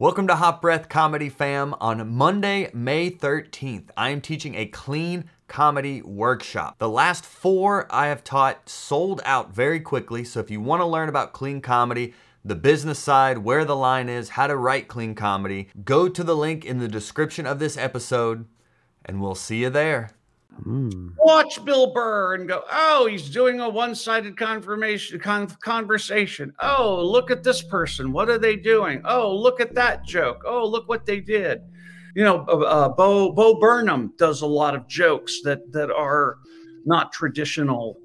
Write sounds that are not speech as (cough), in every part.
Welcome to Hot Breath Comedy Fam. On Monday, May 13th, I am teaching a clean comedy workshop. The last four I have taught sold out very quickly. So if you want to learn about clean comedy, the business side, where the line is, how to write clean comedy, go to the link in the description of this episode, and we'll see you there. Watch Bill Burr and go, oh, he's doing a one-sided confirmation con- conversation. Oh, look at this person. What are they doing? Oh, look at that joke. Oh, look what they did. You know, uh, uh, Bo Bo Burnham does a lot of jokes that that are not traditional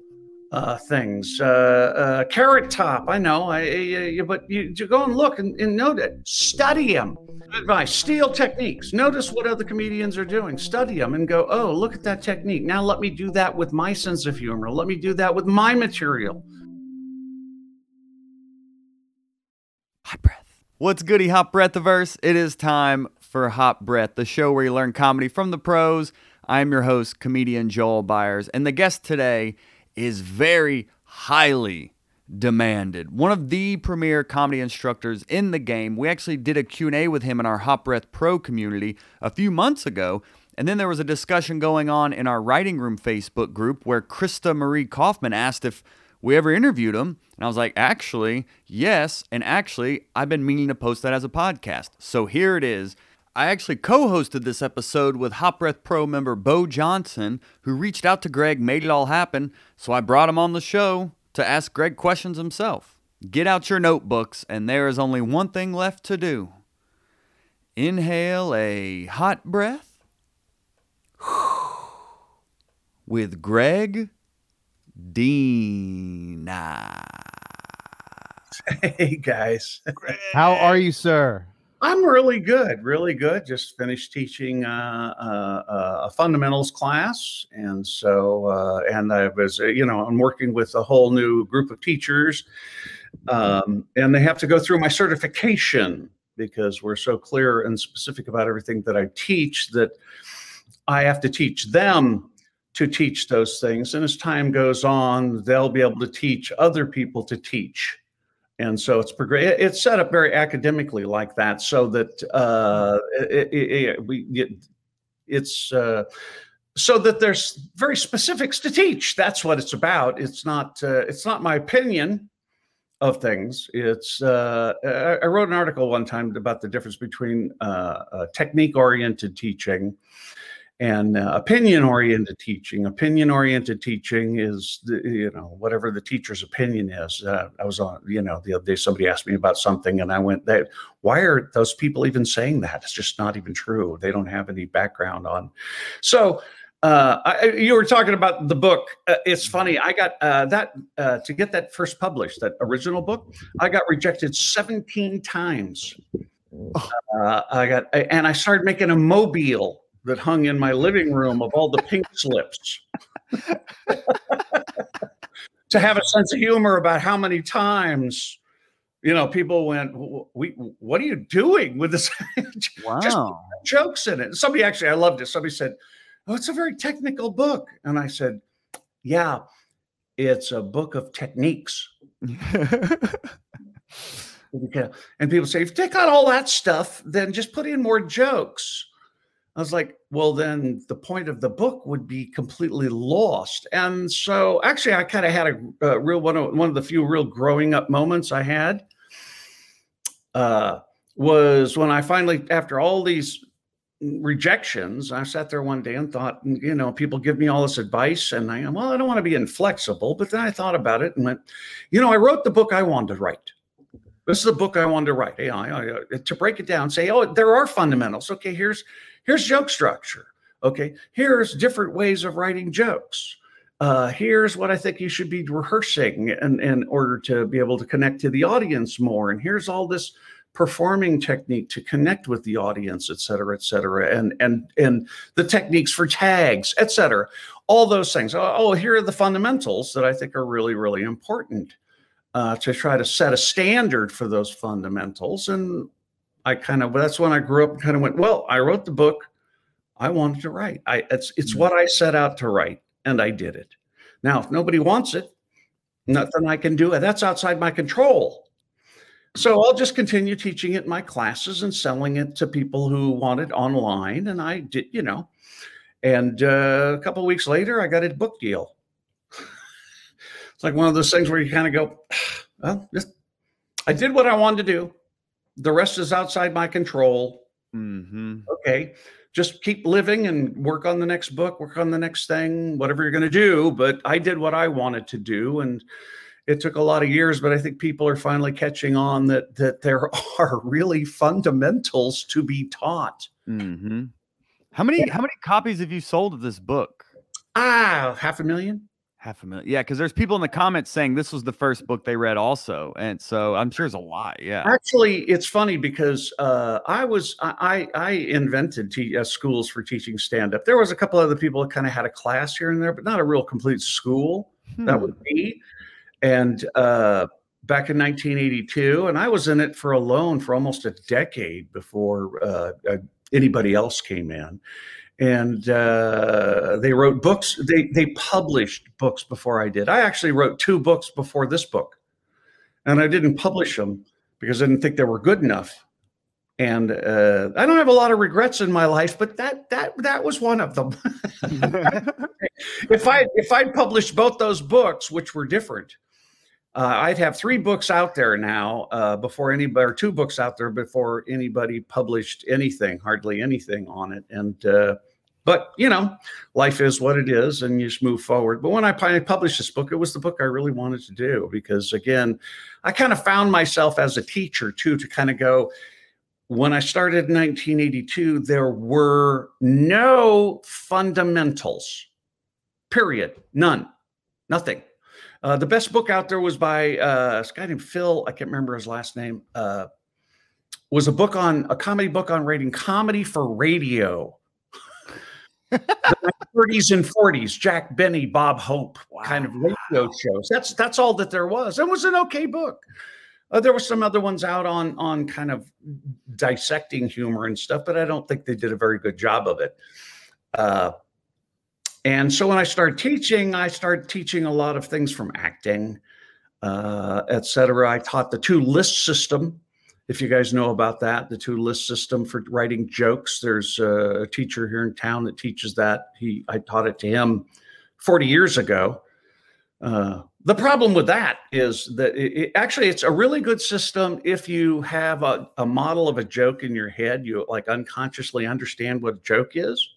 uh, things. Uh, uh, Carrot Top, I know, I, I, I- but you, you go and look and, and note it. Study him. Advice: steal techniques. Notice what other comedians are doing. Study them and go, oh, look at that technique. Now let me do that with my sense of humor. Let me do that with my material. Hot Breath. What's goody, Hot Breathiverse? It is time for Hot Breath, the show where you learn comedy from the pros. I'm your host, comedian Joel Byers, and the guest today is very highly demanded. One of the premier comedy instructors in the game. We actually did a Q&A with him in our Hot Breath Pro community a few months ago, and then there was a discussion going on in our writing room Facebook group where Krista Marie Kaufman asked if we ever interviewed him. And I was like, actually, yes. And actually, I've been meaning to post that as a podcast. So here it is. I actually co hosted this episode with Hot Breath Pro member Bo Johnson, who reached out to Greg, made it all happen. So I brought him on the show to ask Greg questions himself. Get out your notebooks, and there is only one thing left to do inhale a hot breath with Greg Dean. (laughs) Hey guys, How are you, sir? I'm really good, really good. Just finished teaching uh, uh, a fundamentals class, and so uh, and I was, uh, you know, I'm working with a whole new group of teachers, um, and they have to go through my certification because we're so clear and specific about everything that I teach that I have to teach them to teach those things. And as time goes on, they'll be able to teach other people to teach. And so it's it's set up very academically like that, so that uh, it, it, we it, it's uh, so that there's very specifics to teach. That's what it's about. It's not uh, it's not my opinion of things. It's uh, I I wrote an article one time about the difference between uh, uh, technique oriented teaching and uh, opinion oriented teaching opinion oriented teaching is the, you know whatever the teacher's opinion is uh, i was on you know the other day somebody asked me about something and i went that why are those people even saying that it's just not even true they don't have any background on so uh, I, you were talking about the book. Uh, it's funny. I got uh, that uh, to get that first published, that original book. I got rejected 17 times. Uh, I got, and I started making a mobile that hung in my living room of all the pink slips (laughs) to have a sense of humor about how many times you know people went we what are you doing with this (laughs) just Wow. jokes in it somebody actually i loved it somebody said oh it's a very technical book and i said yeah it's a book of techniques. (laughs) And people say, if you take out all that stuff, then just put in more jokes. I was like, well, then the point of the book would be completely lost. And so, actually, I kind of had a, a uh, real one of one of the few real growing up moments I had uh, was when I finally, after all these rejections, I sat there one day and thought, mm, you know, people give me all this advice, and I, am well, I don't want to be inflexible. But then I thought about it and went, you know, I wrote the book I wanted to write. This is the book I wanted to write. Yeah, I- I- uh, to break it down, say, oh, there are fundamentals. Okay, here's here's joke structure. Okay, here's different ways of writing jokes. Uh, here's what I think you should be rehearsing in, in order to be able to connect to the audience more. And here's all this performing technique to connect with the audience, et cetera, et cetera, and and and the techniques for tags, et cetera. All those things. Oh, oh, here are the fundamentals that I think are really, really important uh, to try to set a standard for those fundamentals. And I kind of that's when I grew up and kind of went, well, I wrote the book I wanted to write. I it's it's what I set out to write, and I did it. Now, if nobody wants it, nothing I can do. That's outside my control. So I'll just continue teaching it in my classes and selling it to people who want it online. And I did, you know, and uh, a couple of weeks later, I got a book deal. it's like one of those things where you kind of go, well, just, I did what I wanted to do. The rest is outside my control. Mm-hmm. Okay. Just keep living and work on the next book, work on the next thing, whatever you're going to do. But I did what I wanted to do. And it took a lot of years, but I think people are finally catching on that that there (laughs) are really fundamentals to be taught. Mm-hmm. How many how many copies have you sold of this book? Ah, half a million. Half a million. Yeah, because there's people in the comments saying this was the first book they read, also, and so I'm sure it's a lot. Yeah. Actually, it's funny because uh, I was I I invented t- uh, schools for teaching stand up. There was a couple other people that kind of had a class here and there, but not a real complete school. Hmm. That would be and uh, back in 1982, and I was in it for alone for almost a decade before uh, uh, anybody else came in. And uh, they wrote books. They they published books before I did. I actually wrote two books before this book, and I didn't publish them because I didn't think they were good enough. And uh, I don't have a lot of regrets in my life, but that that that was one of them. (laughs) (laughs) if I if I'd published both those books, which were different, uh, I'd have three books out there now uh, before anybody, or two books out there before anybody published anything, hardly anything on it. And, uh, but you know, life is what it is and you just move forward. But when I published this book, it was the book I really wanted to do because, again, I kind of found myself as a teacher too to kind of go, when I started in 1982, there were no fundamentals, period, none, nothing uh, the best book out there was by uh, this guy named Phil. I can't remember his last name. Uh, was a book on a comedy book on rating comedy for radio. the 30s and 40s, Jack Benny, Bob Hope wow. kind of radio shows. That's that's all that there was. It was an okay book. Uh, there were some other ones out on on kind of dissecting humor and stuff, but I don't think they did a very good job of it. Uh, and so when I started teaching, I started teaching a lot of things from acting, uh, et cetera. I taught the two list system. If you guys know about that, the two list system for writing jokes. There's a teacher here in town that teaches that. He, I taught it to him 40 years ago. Uh, the problem with that is that it, actually it's a really good system if you have a, a model of a joke in your head. You like unconsciously understand what a joke is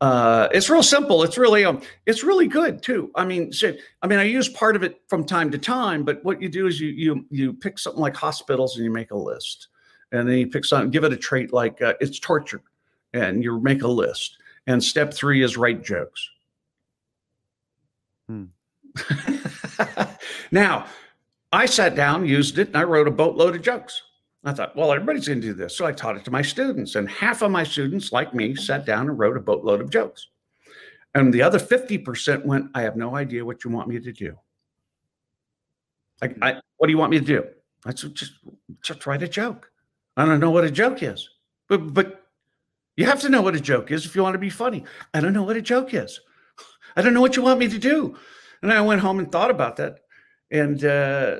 uh, it's real simple. It's really um, it's really good too. I mean, so, I mean, I use part of it from time to time, but what you do is you you you pick something like hospitals and you make a list, and then you pick something, give it a trait like uh, it's torture, and you make a list. And step three is write jokes. Hmm. (laughs) now, I sat down, used it, and I wrote a boatload of jokes. I thought, well, everybody's going to do this. So I taught it to my students. And half of my students, like me, sat down and wrote a boatload of jokes. And the other 50% went, I have no idea what you want me to do. Like, hmm. I, what do you want me to do? I said, just, just write a joke. I don't know what a joke is. But, but you have to know what a joke is if you want to be funny. I don't know what a joke is. I don't know what you want me to do. And I went home and thought about that. And uh,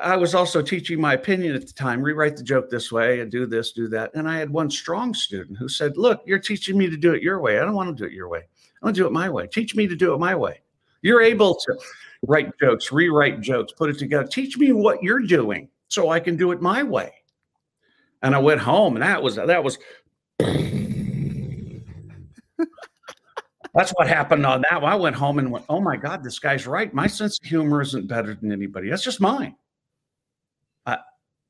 I was also teaching my opinion at the time rewrite the joke this way and do this, do that. And I had one strong student who said, Look, you're teaching me to do it your way. I don't want to do it your way. I want to do it my way. Teach me to do it my way. You're able to write jokes, rewrite jokes, put it together. Teach me what you're doing so I can do it my way. And I went home, and that was that was that's what happened on that one. I went home and went, oh my God, this guy's right. My sense of humor isn't better than anybody. That's just mine.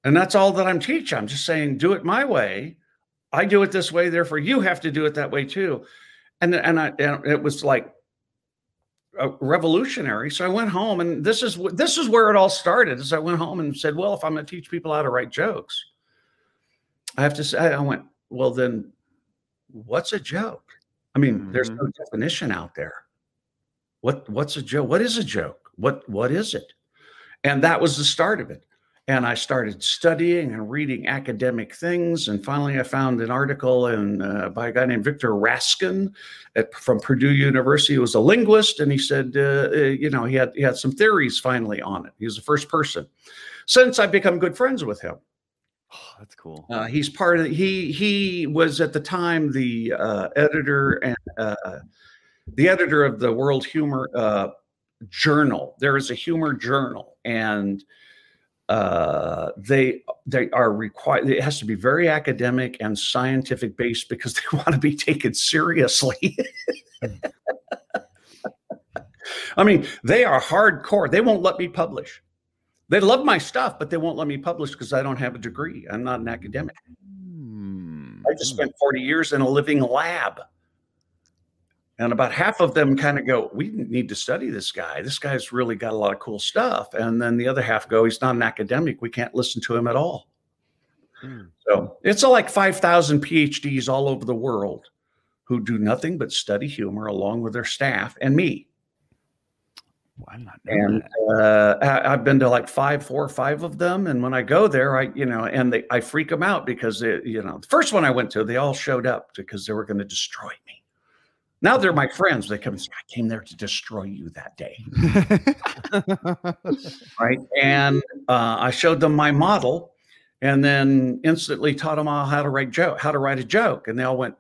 and that's all that I'm teaching. I'm just saying, do it my way. I do it this way, therefore you have to do it that way too. And and, I, and it was like uh, revolutionary. So I went home, and this is this is where it all started. As I went home and said, well, if I'm going to teach people how to write jokes, I have to say, I went, well, then what's a joke? I mean, mm-hmm. there's no definition out there. What what's a joke? What is a joke? What what is it? And that was the start of it. and I started studying and reading academic things. And finally, I found an article in, uh, by a guy named Victor Raskin at, from Purdue University. He was a linguist, and he said, uh, uh, you know, he had he had some theories finally on it. He was the first person. Since I've become good friends with him. Oh, (sighs) that's cool. Uh, he's part of he he was at the time the uh, editor and uh, the editor of the World Humor Journal. There is a humor journal, and uh, they they are required. It has to be very academic and scientific based because they (laughs) want to be taken seriously. (laughs) I mean, they are hardcore. They won't let me publish. They love my stuff, but they won't let me publish because I don't have a degree. I'm not an academic. Hmm. I just spent 40 years in a living lab. And about half of them kind of go, We need to study this guy. This guy's really got a lot of cool stuff. And then the other half go, He's not an academic. We can't listen to him at all. Hmm. So it's like 5,000 PhDs all over the world who do nothing but study humor along with their staff and me. Why not? And uh, I've been to like five, four or five of them. And when I go there, I, you know, and they, I freak them out because, they, you know, the first one I went to, they all showed up because they were going to destroy me. Now they're my friends. They come and say, I came there to destroy you that day. (laughs) right. And uh, I showed them my model and then instantly taught them all how to write joke, how to write a joke. And they all went,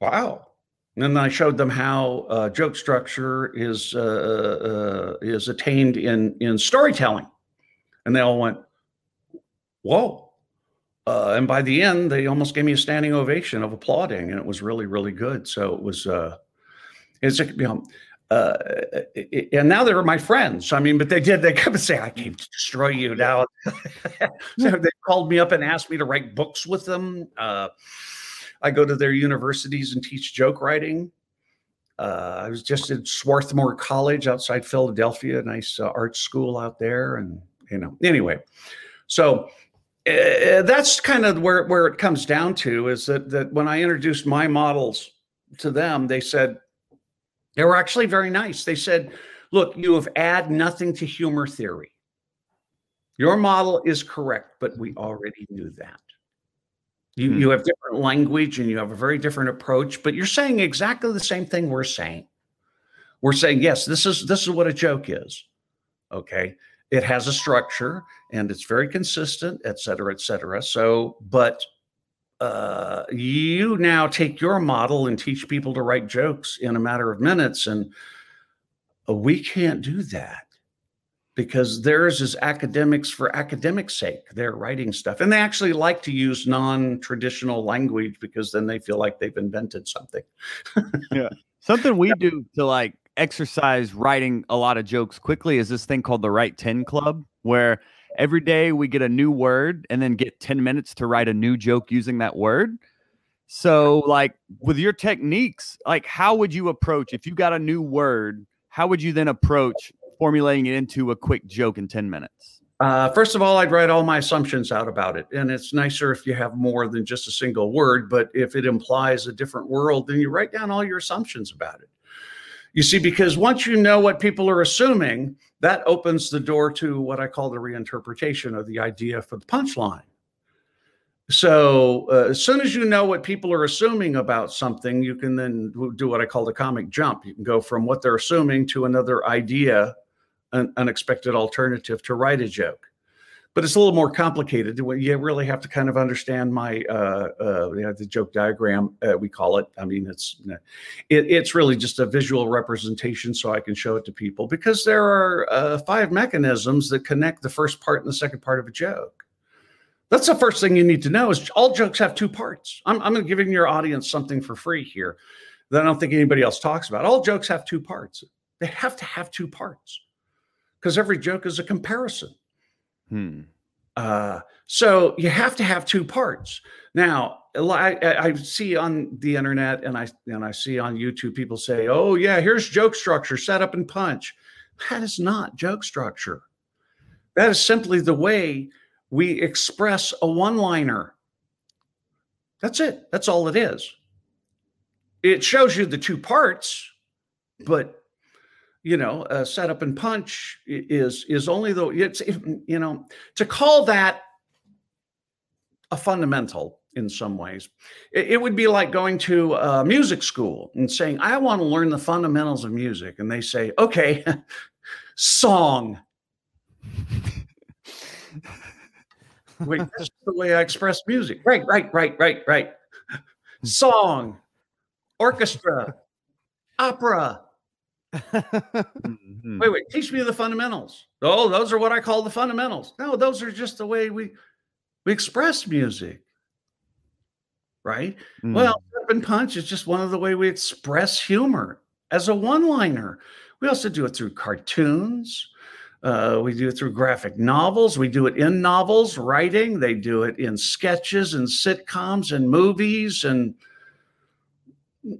wow. And I showed them how uh, joke structure is uh, uh, is attained in in storytelling, and they all went, "Whoa!" Uh, and by the end, they almost gave me a standing ovation of applauding, and it was really, really good. So it was, uh, it's you know, uh, and now they're my friends. I mean, but they did. They come and say, "I came to destroy you." Now, (laughs) so they called me up and asked me to write books with them. I go to their universities and teach joke writing. Uh, I was just at Swarthmore College outside Philadelphia, a nice uh, art school out there, and you know. Anyway, so uh, that's kind of where where it comes down to is that that when I introduced my models to them, they said they were actually very nice. They said, "Look, you have add nothing to humor theory. Your model is correct, but we already knew that. You hmm. you have different language and you have a very different approach, but you're saying exactly the same thing we're saying. We're saying, yes, this is this is what a joke is. Okay it has a structure and it's very consistent, et cetera, et cetera. So, but uh, you now take your model and teach people to write jokes in a matter of minutes, and uh, we can't do that because theirs is academics for academic sake. They're writing stuff, and they actually like to use non-traditional language because then they feel like they've invented something. (laughs) yeah, something we do to like exercise writing a lot of jokes quickly is this thing called the Write 10 Club, where every day we get a new word and then get 10 minutes to write a new joke using that word. So, like with your techniques, like how would you approach if you got a new word? How would you then approach formulating it into a quick joke in 10 minutes? Uh, first of all, I'd write all my assumptions out about it. And it's nicer if you have more than just a single word, but if it implies a different world, then you write down all your assumptions about it. You see, because once you know what people are assuming, that opens the door to what I call the reinterpretation of the idea for the punchline. So, uh, as soon as you know what people are assuming about something, you can then do what I call the comic jump. You can go from what they're assuming to another idea, an unexpected alternative to write a joke but it's a little more complicated. You really have to kind of understand my uh, uh, you know, the joke diagram uh, we call it. I mean, it's it, it's really just a visual representation, so I can show it to people because there are uh, five mechanisms that connect the first part and the second part of a joke. That's the first thing you need to know. Is all jokes have two parts. I'm I'm giving your audience something for free here that I don't think anybody else talks about. All jokes have two parts. They have to have two parts because every joke is a comparison. Hmm. Uh, so you have to have two parts. Now, I, I, see on the internet and I and I see on YouTube people say, "Oh yeah, here's joke structure, set up and punch." That is not joke structure. That is simply the way we express a one-liner. That's it. That's all it is. It shows you the two parts, but you know, uh, set up and punch is is only the it's you know to call that a fundamental in some ways. It, it, would be like going to a music school and saying, "I want to learn the fundamentals of music," and they say, "Okay, (laughs) song." Wait, (laughs) that's the way I express music. Right, right, right, right, right. Song, orchestra, opera. Mm-hmm. Wait, wait, teach me the fundamentals. Oh, those are what I call the fundamentals. No, those are just the way we we express music right? Mm. Well, and punch is just one of the way we express humor as a one-liner. We also do it through cartoons. Uh, we do it through graphic novels. We do it in novels, writing. They do it in sketches and sitcoms and movies and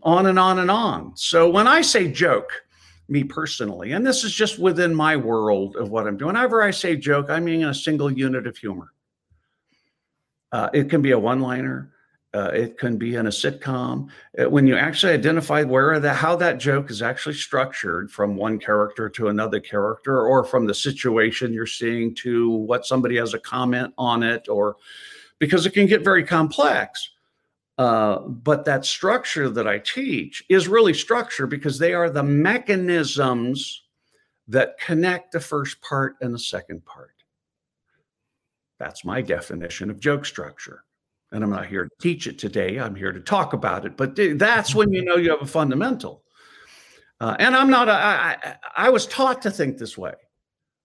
on and on and on. So when I say joke, me personally, and this is just within my world of what I'm doing, whenever I say joke, I mean a single unit of humor. Uh, it can be a one liner, uh, it can be in a sitcom. Uh, when you actually identify where the how that joke is actually structured from one character to another character, or from the situation you're seeing to what somebody has a comment on it, or because it can get very complex. Uh, but that structure that I teach is really structure because they are the mechanisms that connect the first part and the second part. That's my definition of joke structure and I'm not here to teach it today. I'm here to talk about it. But that's when you know you have a fundamental. Uh, and I'm not. A, I, I was taught to think this way.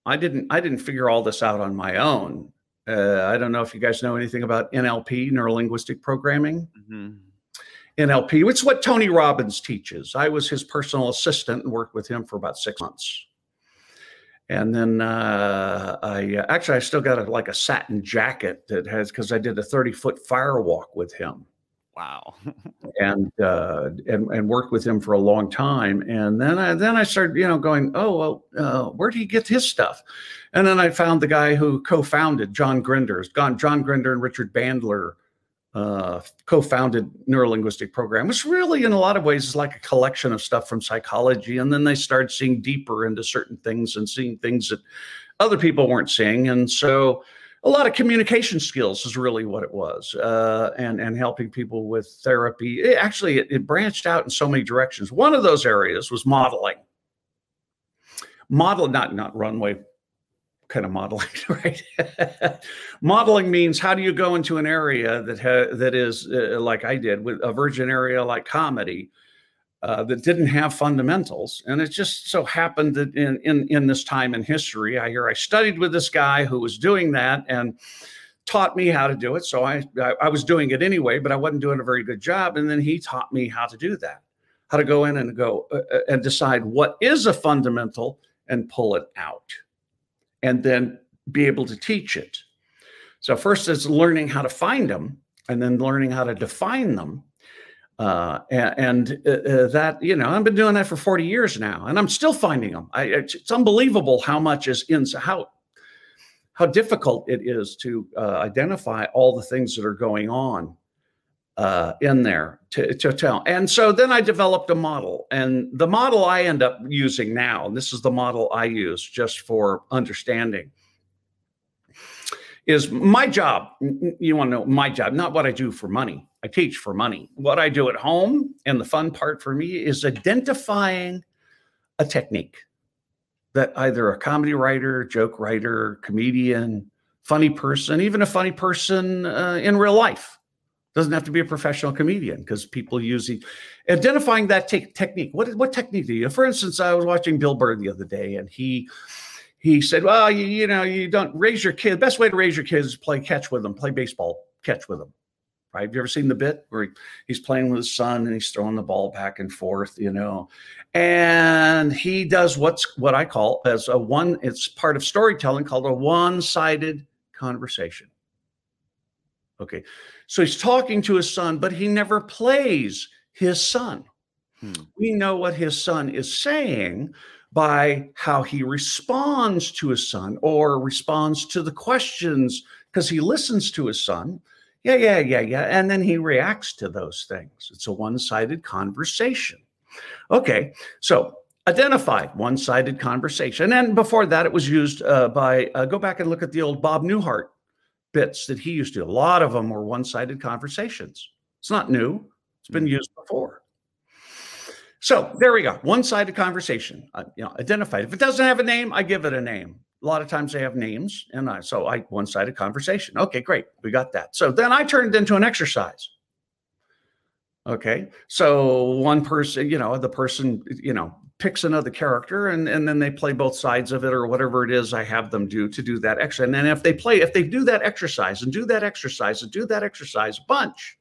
I didn't. I didn't figure all this out on my own. Uh, I don't know if you guys know anything about NLP, neuro linguistic programming. Mm-hmm. NLP, which is what Tony Robbins teaches. I was his personal assistant and worked with him for about six months. And then uh, I actually I still got a, like a satin jacket that has because I did a thirty foot fire walk with him. Wow. (laughs) and, uh, and and worked with him for a long time. And then I then I started you know going oh well uh, where did he get his stuff? And then I found the guy who co-founded John Grinder's gone John Grinder and Richard Bandler uh, co-founded neurolinguistic program which really in a lot of ways is like a collection of stuff from psychology and then they started seeing deeper into certain things and seeing things that other people weren't seeing and so a lot of communication skills is really what it was uh, and and helping people with therapy. It, actually it, it branched out in so many directions. One of those areas was modeling. Model not not runway kind of modeling, (laughs) right? modeling means how do you go into an area that ha- that is uh, like I did with a virgin area like comedy uh, that didn't have fundamentals, and it just so happened that in in in this time in history, I hear I studied with this guy who was doing that and taught me how to do it. So I I, I was doing it anyway, but I wasn't doing a very good job, and then he taught me how to do that, how to go in and go uh, uh and decide what is a fundamental and pull it out and then be able to teach it. So, first is learning how to find them and then learning how to define them. Uh, and, uh, uh, that, you know, I've been doing that for 40 years now and I'm still finding them. I, it's, it's, unbelievable how much is in, how, how difficult it is to uh, identify all the things that are going on uh, in there to, to tell. And so then I developed a model. And the model I end up using now, and this is the model I use just for understanding, is my job. You want to know my job, not what I do for money. I teach for money. What I do at home, and the fun part for me is identifying a technique that either a comedy writer, joke writer, comedian, funny person, even a funny person uh, in real life doesn't have to be a professional comedian because people use it. Identifying that te- technique. What what technique do you? For instance, I was watching Bill Burr the other day, and he he said, "Well, you, you know, you don't raise your kid. The best way to raise your kids is play catch with them, play baseball catch with them." Right? Have you ever seen the bit where he, he's playing with his son and he's throwing the ball back and forth, you know? And he does what's what I call as a one. It's part of storytelling called a one-sided conversation. Okay. So he's talking to his son, but he never plays his son. Hmm. We know what his son is saying by how he responds to his son or responds to the questions because he listens to his son. Yeah, yeah, yeah, yeah. And then he reacts to those things. It's a one sided conversation. Okay. So identified one-sided conversation. And before that, it was used uh, by. Uh, go back and look at the old Bob Newhart bits that he used to. A lot of them were one-sided conversations. It's not new. It's been used before. So there we go. One-sided conversation. Uh, you know, identified. If it doesn't have a name, I give it a name. A lot of times they have names, and I so I one-sided conversation. Okay, great. We got that. So then I turned into an exercise. Okay. So one person, you know, the person, you know, picks another character and, and then they play both sides of it or whatever it is I have them do to do that extra. And then if they play, if they do that exercise and do that exercise and do that exercise a bunch,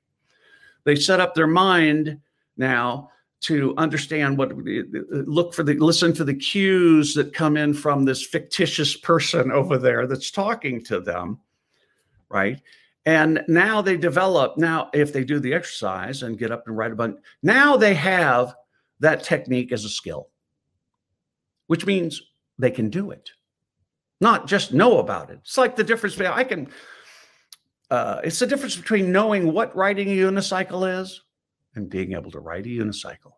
they set up their mind now to understand what look for the listen for the cues that come in from this fictitious person over there that's talking to them right and now they develop, now, if they do the exercise and get up and write a bunch, now they have that technique as a skill, which means they can do it, not just know about it. It's like the difference between, I can, uh, it's the difference between knowing what writing a unicycle is and being able to write a unicycle.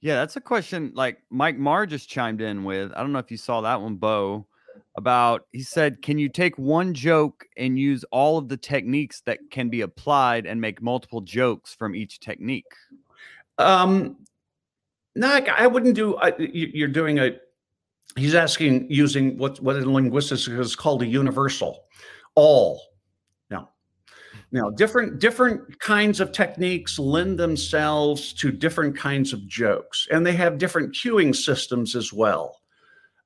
Yeah, that's a question like Mike Marr just chimed in with. I don't know if you saw that one, Bo about he said can you take one joke and use all of the techniques that can be applied and make multiple jokes from each technique um no i wouldn't do I, you're doing a he's asking using what what in linguistics is called a universal all now different different kinds of techniques lend themselves to different kinds of jokes and they have different cueing systems as well.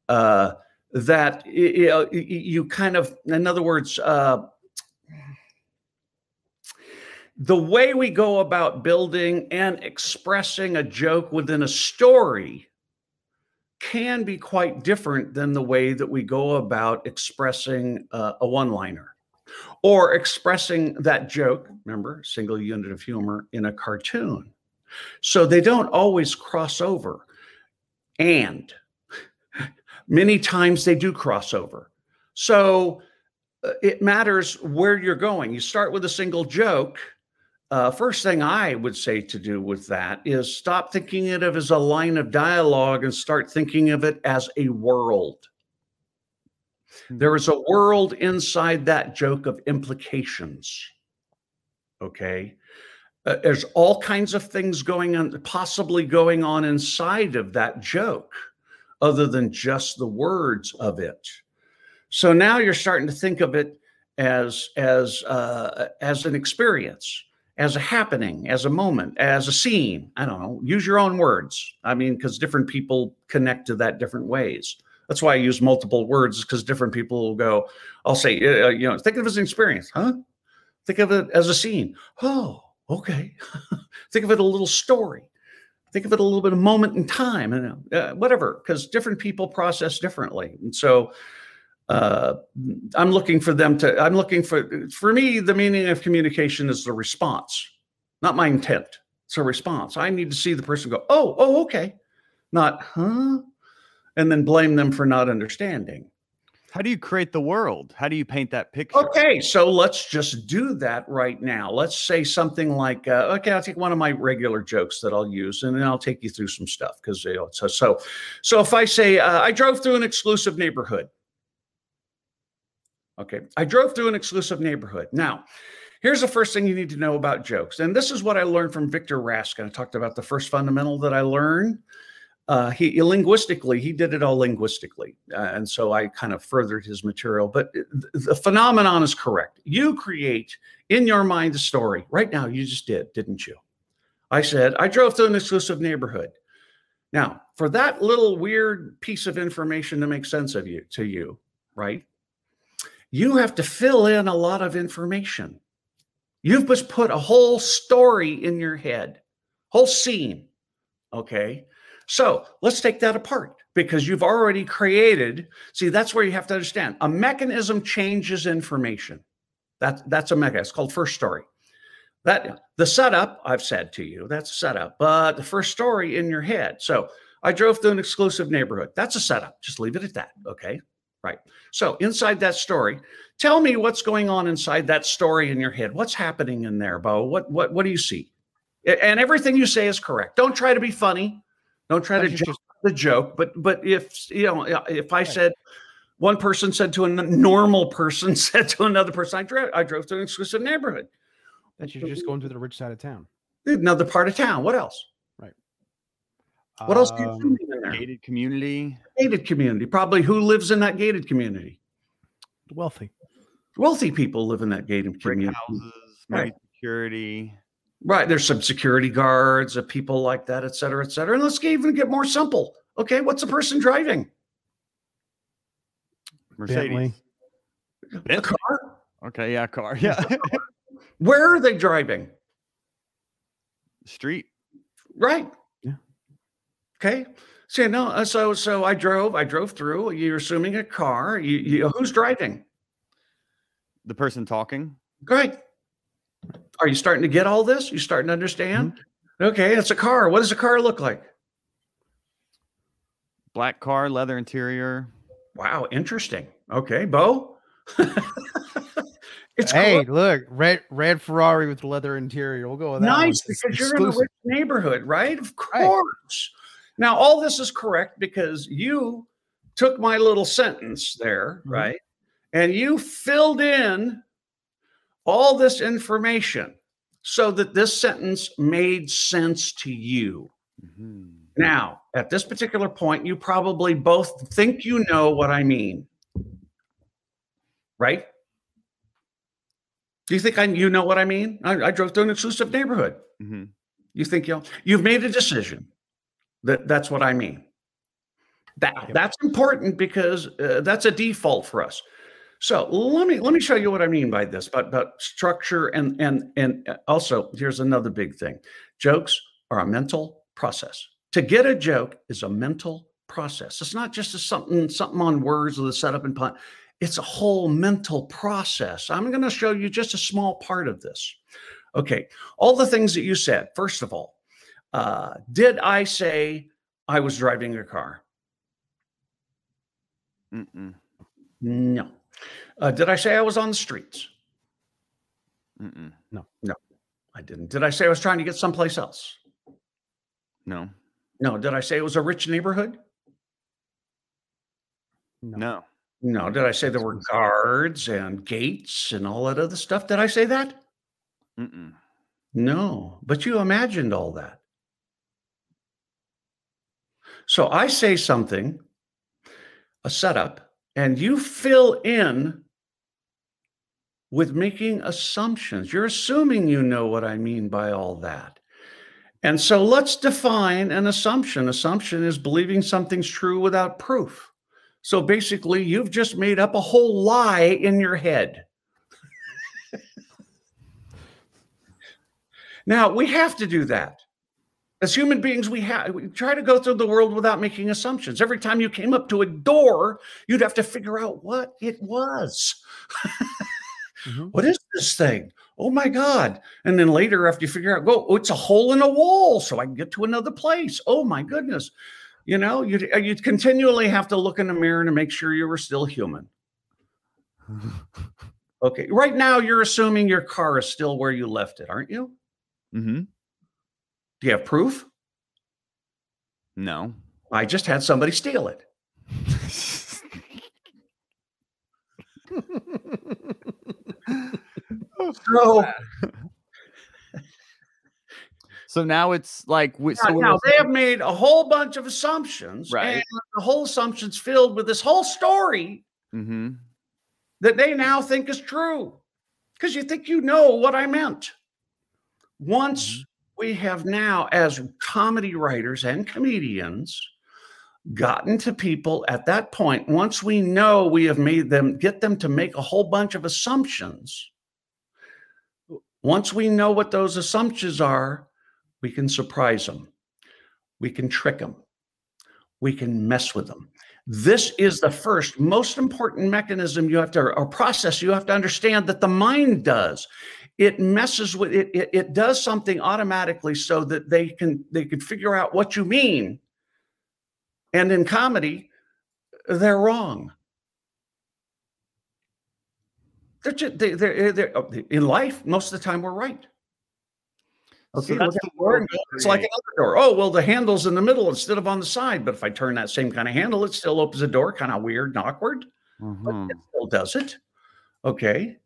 Uh that you, you kind of, in other words, uh, the way we go about building and expressing a joke within a story can be quite different than the way that we go about expressing uh, a one liner or expressing that joke, remember, single unit of humor in a cartoon. So they don't always cross over. And (laughs) Many times they do cross over. So uh, it matters where you're going. You start with a single joke. Uh, first thing I would say to do with that is stop thinking of it as a line of dialogue and start thinking of it as a world. There is a world inside that joke of implications. Okay. Uh, there's all kinds of things going on, possibly going on inside of that joke other than just the words of it. So now you're starting to think of it as as uh, as an experience, as a happening, as a moment, as a scene. I don't know. Use your own words. I mean, because different people connect to that different ways. That's why I use multiple words, because different people will go. I'll say, uh, you know, think of it as an experience, huh? Think of it as a scene. Oh, okay. (laughs) think of it a little story think of it a little bit of moment in time and uh, whatever, because different people process differently. And so uh, I'm looking for them to, I'm looking for, for me, the meaning of communication is the response, not my intent. It's a response. I need to see the person go, oh, oh, okay. Not, huh? And then blame them for not understanding. How do you create the world? How do you paint that picture? Okay, so let's just do that right now. Let's say something like, uh, okay, I'll take one of my regular jokes that I'll use, and then I'll take you through some stuff because you know, so so. So if I say uh, I drove through an exclusive neighborhood, okay, I drove through an exclusive neighborhood. Now, here's the first thing you need to know about jokes, and this is what I learned from Victor Raskin. I talked about the first fundamental that I learned uh, he linguistically he did it all linguistically uh, and so i kind of furthered his material but the phenomenon is correct. You create in your mind a story. Right now you just did didn't you? I said i drove through an exclusive neighborhood. Now for that little weird piece of information to make sense of you to you right you have to fill in a lot of information. You've just put a whole story in your head whole scene okay so let's take that apart because you've already created. See, that's where you have to understand a mechanism changes information. That, that's a mechanism. It's called first story. That the setup, I've said to you, that's a setup, but the first story in your head. So I drove through an exclusive neighborhood. That's a setup. Just leave it at that. Okay. Right. So inside that story, tell me what's going on inside that story in your head. What's happening in there, Bo? What what what do you see? And everything you say is correct. Don't try to be funny. Don't try to just the joke, but but if you know, if I said one person said to a normal person (laughs) said to another person, I drove I drove through an exclusive neighborhood. That you're just going to the rich side of town. Another part of town. What else? Right. What else do you Um, see in there? Gated community. Gated community. Probably who lives in that gated community? Wealthy. Wealthy people live in that gated brick community. houses, Right. security. Right. There's some security guards, uh, people like that, et cetera, et cetera. And let's get- even get more simple. Okay, what's the person driving? Mercedes. Bentley. A car. Okay, yeah, car. Yeah. (laughs) Where are they driving? Street. Right. Yeah. Okay. So no. uh, So so I drove. I drove through. You're assuming a car. You, you who's driving? The person talking. Great. Are you starting to get all this? You starting to understand? Okay, it's a car. What does a car look like? Black car, leather interior. Wow, interesting. Okay, Bo. (laughs) it's hey, cool. look, red red Ferrari with leather interior. We'll go with that. nice It's because you're in a rich neighborhood, right? Of Right. course. Now, all this is correct because you took my little sentence there, Mhm. right? And you filled in all this information so that this sentence made sense to you. Mhm. Now, at this particular point, you probably both think you know what I mean. Right? Do you think I you know what I mean? I, I drove through an exclusive neighborhood. Mhm. You think you'll you've made a decision. That that's what I mean. That Yep. that's important because uh, that's a default for us. So let me let me show you what I mean by this, but but structure and and and uh, also here's another big thing. Jokes are a mental process. To get a joke is a mental process. It's not just a something something on words with a setup and pun. It's a whole mental process. I'm going to show you just a small part of this. Okay, all the things that you said. First of all, uh, did I say I was driving a car? Mm-mm. No. Uh, did I say I was on the streets? Mm-mm. I didn't. Did I say I was trying to get someplace else? No. No. Did I say it was a rich neighborhood? No. No. No. Did I say there were guards and gates and all that other stuff? Did I say that? Mm-mm. No. But you imagined all that. So I say something, a setup, and you fill in with making assumptions. You're assuming you know what I mean by all that. And so let's define an assumption. Assumption is believing something's true without proof. So basically, you've just made up a whole lie in your head. (laughs) now, we have to do that. As human beings, we have we try to go through the world without making assumptions. Every time you came up to a door, you'd have to figure out what it was. Mhm. What is this thing? Oh my God. And then later, after you figure out, go, oh, it's a hole in a wall, so I can get to another place. Oh my goodness. You know, you'd, uh, you'd continually have to look in the mirror to make sure you were still human. (laughs) Okay. Right now, you're assuming your car is still where you left it, aren't you? Mm-hmm. Do you have proof? No. I just had somebody steal it. So, (laughs) so now it's like we, so now they have made a whole bunch of assumptions, Right. And the whole assumption's filled with this whole story mm-hmm. that they now think is true because you think you know what I meant. Once Mm-hmm. We have now, as comedy writers and comedians, gotten to people at that point, once we know we have made them get them to make a whole bunch of assumptions, once we know what those assumptions are, we can surprise them, we can trick them, we can mess with them. This is the first most important mechanism you have to, or process you have to understand that the mind does. It messes with it, it, it does something automatically so that they can they can figure out what you mean. And in comedy, they're wrong. They're just, they, they're, they're, in life, most of the time we're right. Okay, So look that's at the the door and world go, we it's like another door. Oh, well, the handle's in the middle instead of on the side. But if I turn that same kind of handle, it still opens the door, kind of weird and awkward. But Mhm. it still does it. Okay.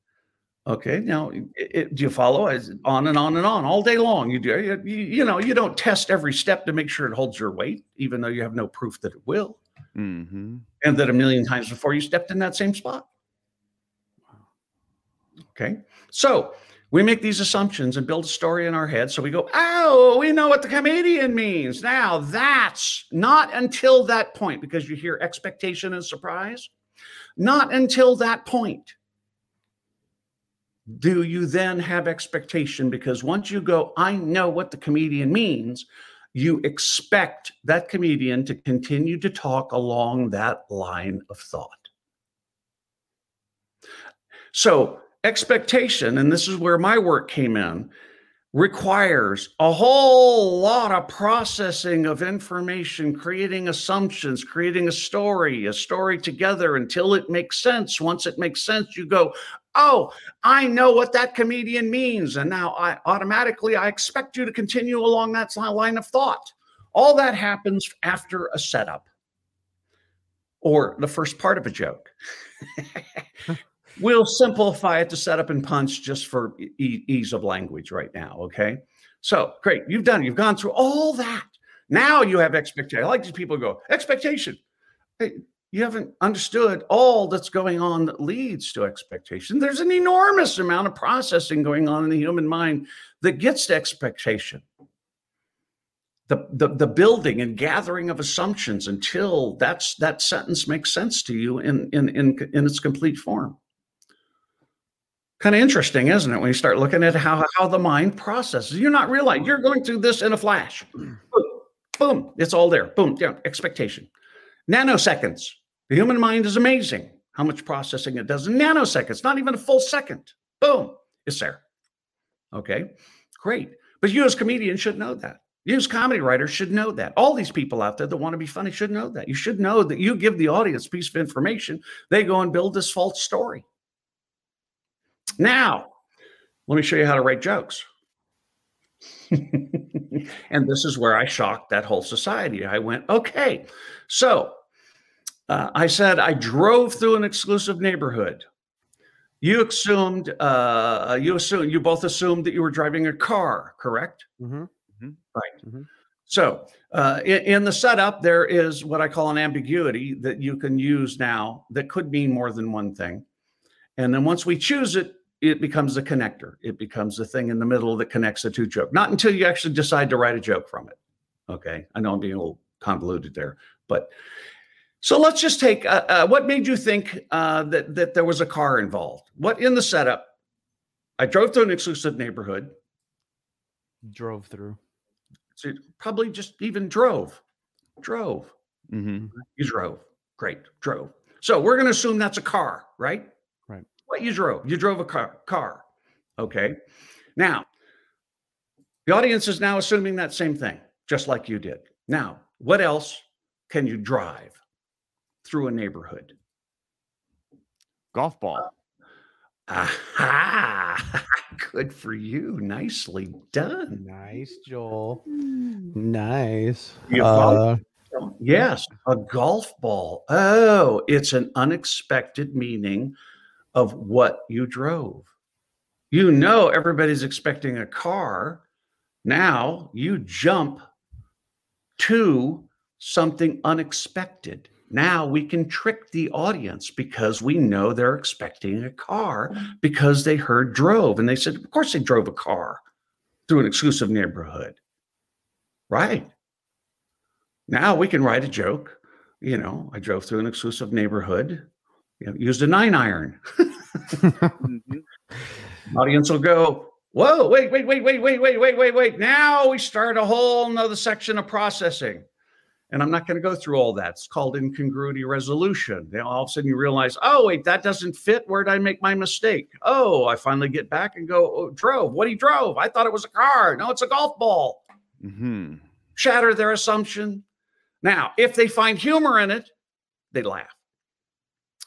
Okay. Now, it, it- do you follow? As on and on and on all day long. You do. You, you, know, you don't test every step to make sure it holds your weight, even though you have no proof that it will, Mhm. and that a million times before you stepped in that same spot. Okay. So we make these assumptions and build a story in our head. So we go, oh, we know what the comedian means. Now that's not until that point, because you hear expectation and surprise. Not until that point do you then have expectation, because once you go, I know what the comedian means, you expect that comedian to continue to talk along that line of thought. So, expectation, and this is where my work came in, requires a whole lot of processing of information, creating assumptions, creating a story, a story together until it makes sense. Once it makes sense, you go, Oh, I know what that comedian means. And now I automatically I expect you to continue along that line of thought. All that happens after a setup or the first part of a joke. (laughs) we'll simplify it to setup and punch just for e- ease of language right now. Okay. So great. You've done, you've gone through all that. Now you have expectation. I like these people who go, expectation. Hey, you haven't understood all that's going on that leads to expectation. There's an enormous amount of processing going on in the human mind that gets to expectation. The, the, the building and gathering of assumptions until that's that sentence makes sense to you in, in, in, in its complete form. Kind of interesting, isn't it? When you start looking at how, how the mind processes, you're not realizing you're going through this in a flash. Boom, boom, it's all there. Boom, down, expectation. Nanoseconds. The human mind is amazing how much processing it does in nanoseconds, not even a full second. Boom, it's there. Okay, great. But you as comedians should know that. You as comedy writers should know that. All these people out there that want to be funny should know that. You should know that you give the audience piece of information, they go and build this false story. Now, let me show you how to write jokes. (laughs) and this is where I shocked that whole society. I went, okay, so uh, I said I drove through an exclusive neighborhood. You assumed, uh, you assumed, you both assumed that you were driving a car, correct? Mhm. Right. So, uh, in, in the setup, there is what I call an ambiguity that you can use now that could mean more than one thing. And then once we choose it, it becomes a connector. It becomes the thing in the middle that connects the two joke. Not until you actually decide to write a joke from it. Okay, I know I'm being a little convoluted there, but so let's just take uh, uh, what made you think uh, that that there was a car involved. What in the setup? I drove through an exclusive neighborhood. Drove through. So probably just even drove, drove. Mhm. You drove. Great. Drove. So we're going to assume that's a car, right? Right. What you drove? You drove a car. Car. Okay. Now, the audience is now assuming that same thing, just like you did. Now, what else can you drive through a neighborhood? Golf ball. Aha! (laughs) Good for you. Nicely done. Nice, Joel. Nice. Uh, Yes, a golf ball. Oh, it's an unexpected meaning of what you drove. You know, everybody's expecting a car. Now you jump to something unexpected. Now we can trick the audience because we know they're expecting a car because they heard drove and they said, Of course, they drove a car through an exclusive neighborhood. Right. Now we can write a joke. You know, I drove through an exclusive neighborhood, you know, used a nine iron. Mhm. (laughs) Audience will go, Whoa, wait, wait, wait, wait, wait, wait, wait, wait, wait. Now we start a whole nother section of processing. And I'm not going to go through all that. It's called incongruity resolution. Then all of a sudden you realize, oh, wait, that doesn't fit. Where did I make my mistake? Oh, I finally get back and go, oh, drove. What he drove? I thought it was a car. No, it's a golf ball. Mhm. Shatter their assumption. Now, if they find humor in it, they laugh.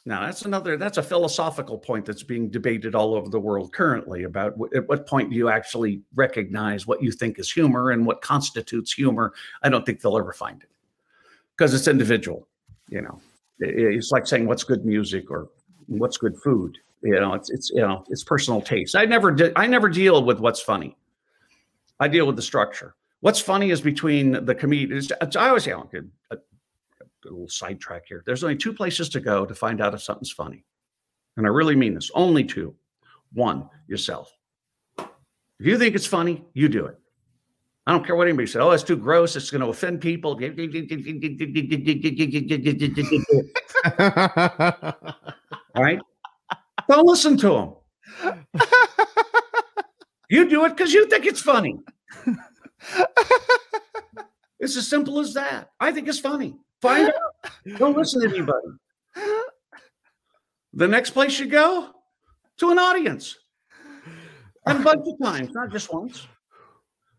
Now, that's another, that's a philosophical point that's being debated all over the world currently about w- at what point do you actually recognize what you think is humor and what constitutes humor. I don't think they'll ever find it because it's individual. You know, it's like saying what's good music or what's good food. You know, it's, it's, you know, it's personal taste. I never did, I never deal with what's funny. I deal with the structure. What's funny is between the comedians. I always say, oh, a, uh, a little sidetrack here. There's only two places to go to find out if something's funny. And I really mean this only two. One, yourself. If you think it's funny, you do it. I don't care what anybody says. Oh, it's too gross. It's going to offend people. (laughs) Right. Don't listen to them. You do it because you think it's funny. it's as simple as that. I think it's funny. Find out. Don't listen to anybody. The next place you go to an audience. And a bunch of times, not just once.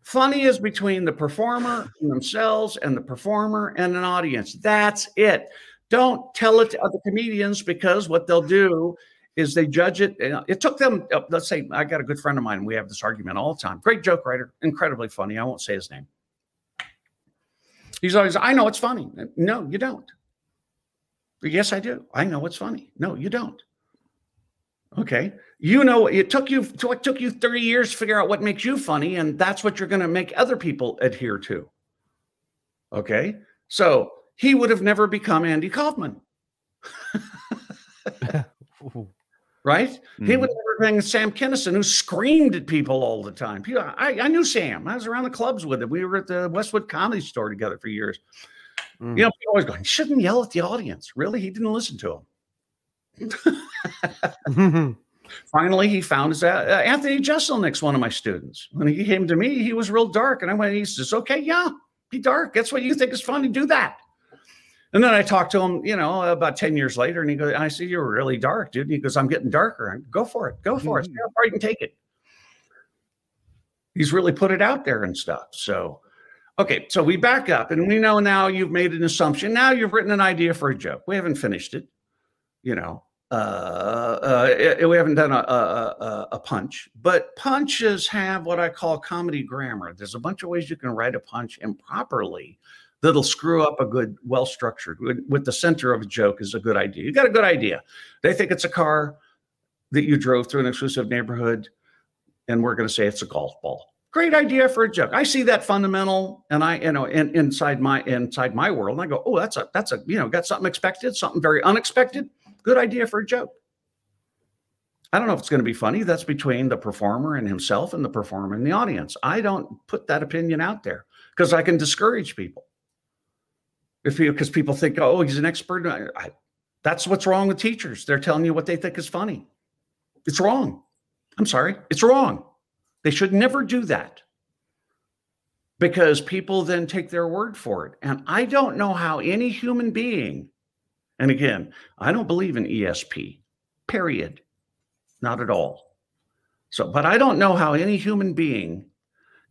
Funny is between the performer and themselves and the performer and an audience. That's it. Don't tell it to other comedians because what they'll do is they judge it. It took them, uh, let's say, I got a good friend of mine. We have this argument all the time. Great joke writer, incredibly funny. I won't say his name. He's always, I know it's funny. No, you don't. Yes, I do. I know it's funny. No, you don't. Okay. You know, it took you it took you 30 years to figure out what makes you funny, and that's what you're going to make other people adhere to. Okay. So he would have never become Andy Kaufman. (laughs) right? He mm-hmm. would never been Sam Kinison, who screamed at people all the time. People- I, I knew Sam. I was around the clubs with him. We were at the Westwood Comedy Store together for years. You mm. know, people always going, "You shouldn't yell at the audience." Really, he didn't listen to him. Finally, he found his uh, uh, Anthony Jeselnik's one of my students. When he came to me, he was real dark, and I went, "He says, okay, yeah, be dark. That's what you think is funny. Do that." And then I talked to him, you know, about 10 years later, and he goes, I see you're really dark, dude. And he goes, I'm getting darker. I go for it. Go for it. How far you can take it. He's really put it out there and stuff. So, okay. So we back up and we know now you've made an assumption. Now you've written an idea for a joke. We haven't finished it, you know. Uh, uh, we haven't done a, a, a, punch, but punches have what I call comedy grammar. There's a bunch of ways you can write a punch improperly that'll screw up a good, well structured with, the center of a joke is a good idea. You got a good idea. They think it's a car that you drove through an exclusive neighborhood, and we're going to say it's a golf ball. Great idea for a joke. I see that fundamental, and I, you know, in, inside my inside my world, and I go, oh, that's a that's a you know, got something expected, something very unexpected. Good idea for a joke. I don't know if it's going to be funny. That's between the performer and himself, and the performer and the audience. I don't put that opinion out there because I can discourage people. If because people think oh he's an expert. I, I, that's what's wrong with teachers. They're telling you what they think is funny. It's wrong. I'm sorry. It's wrong. They should never do that. Because people then take their word for it. And i don't know how any human being and again i don't believe in esp period not at all so but i don't know how any human being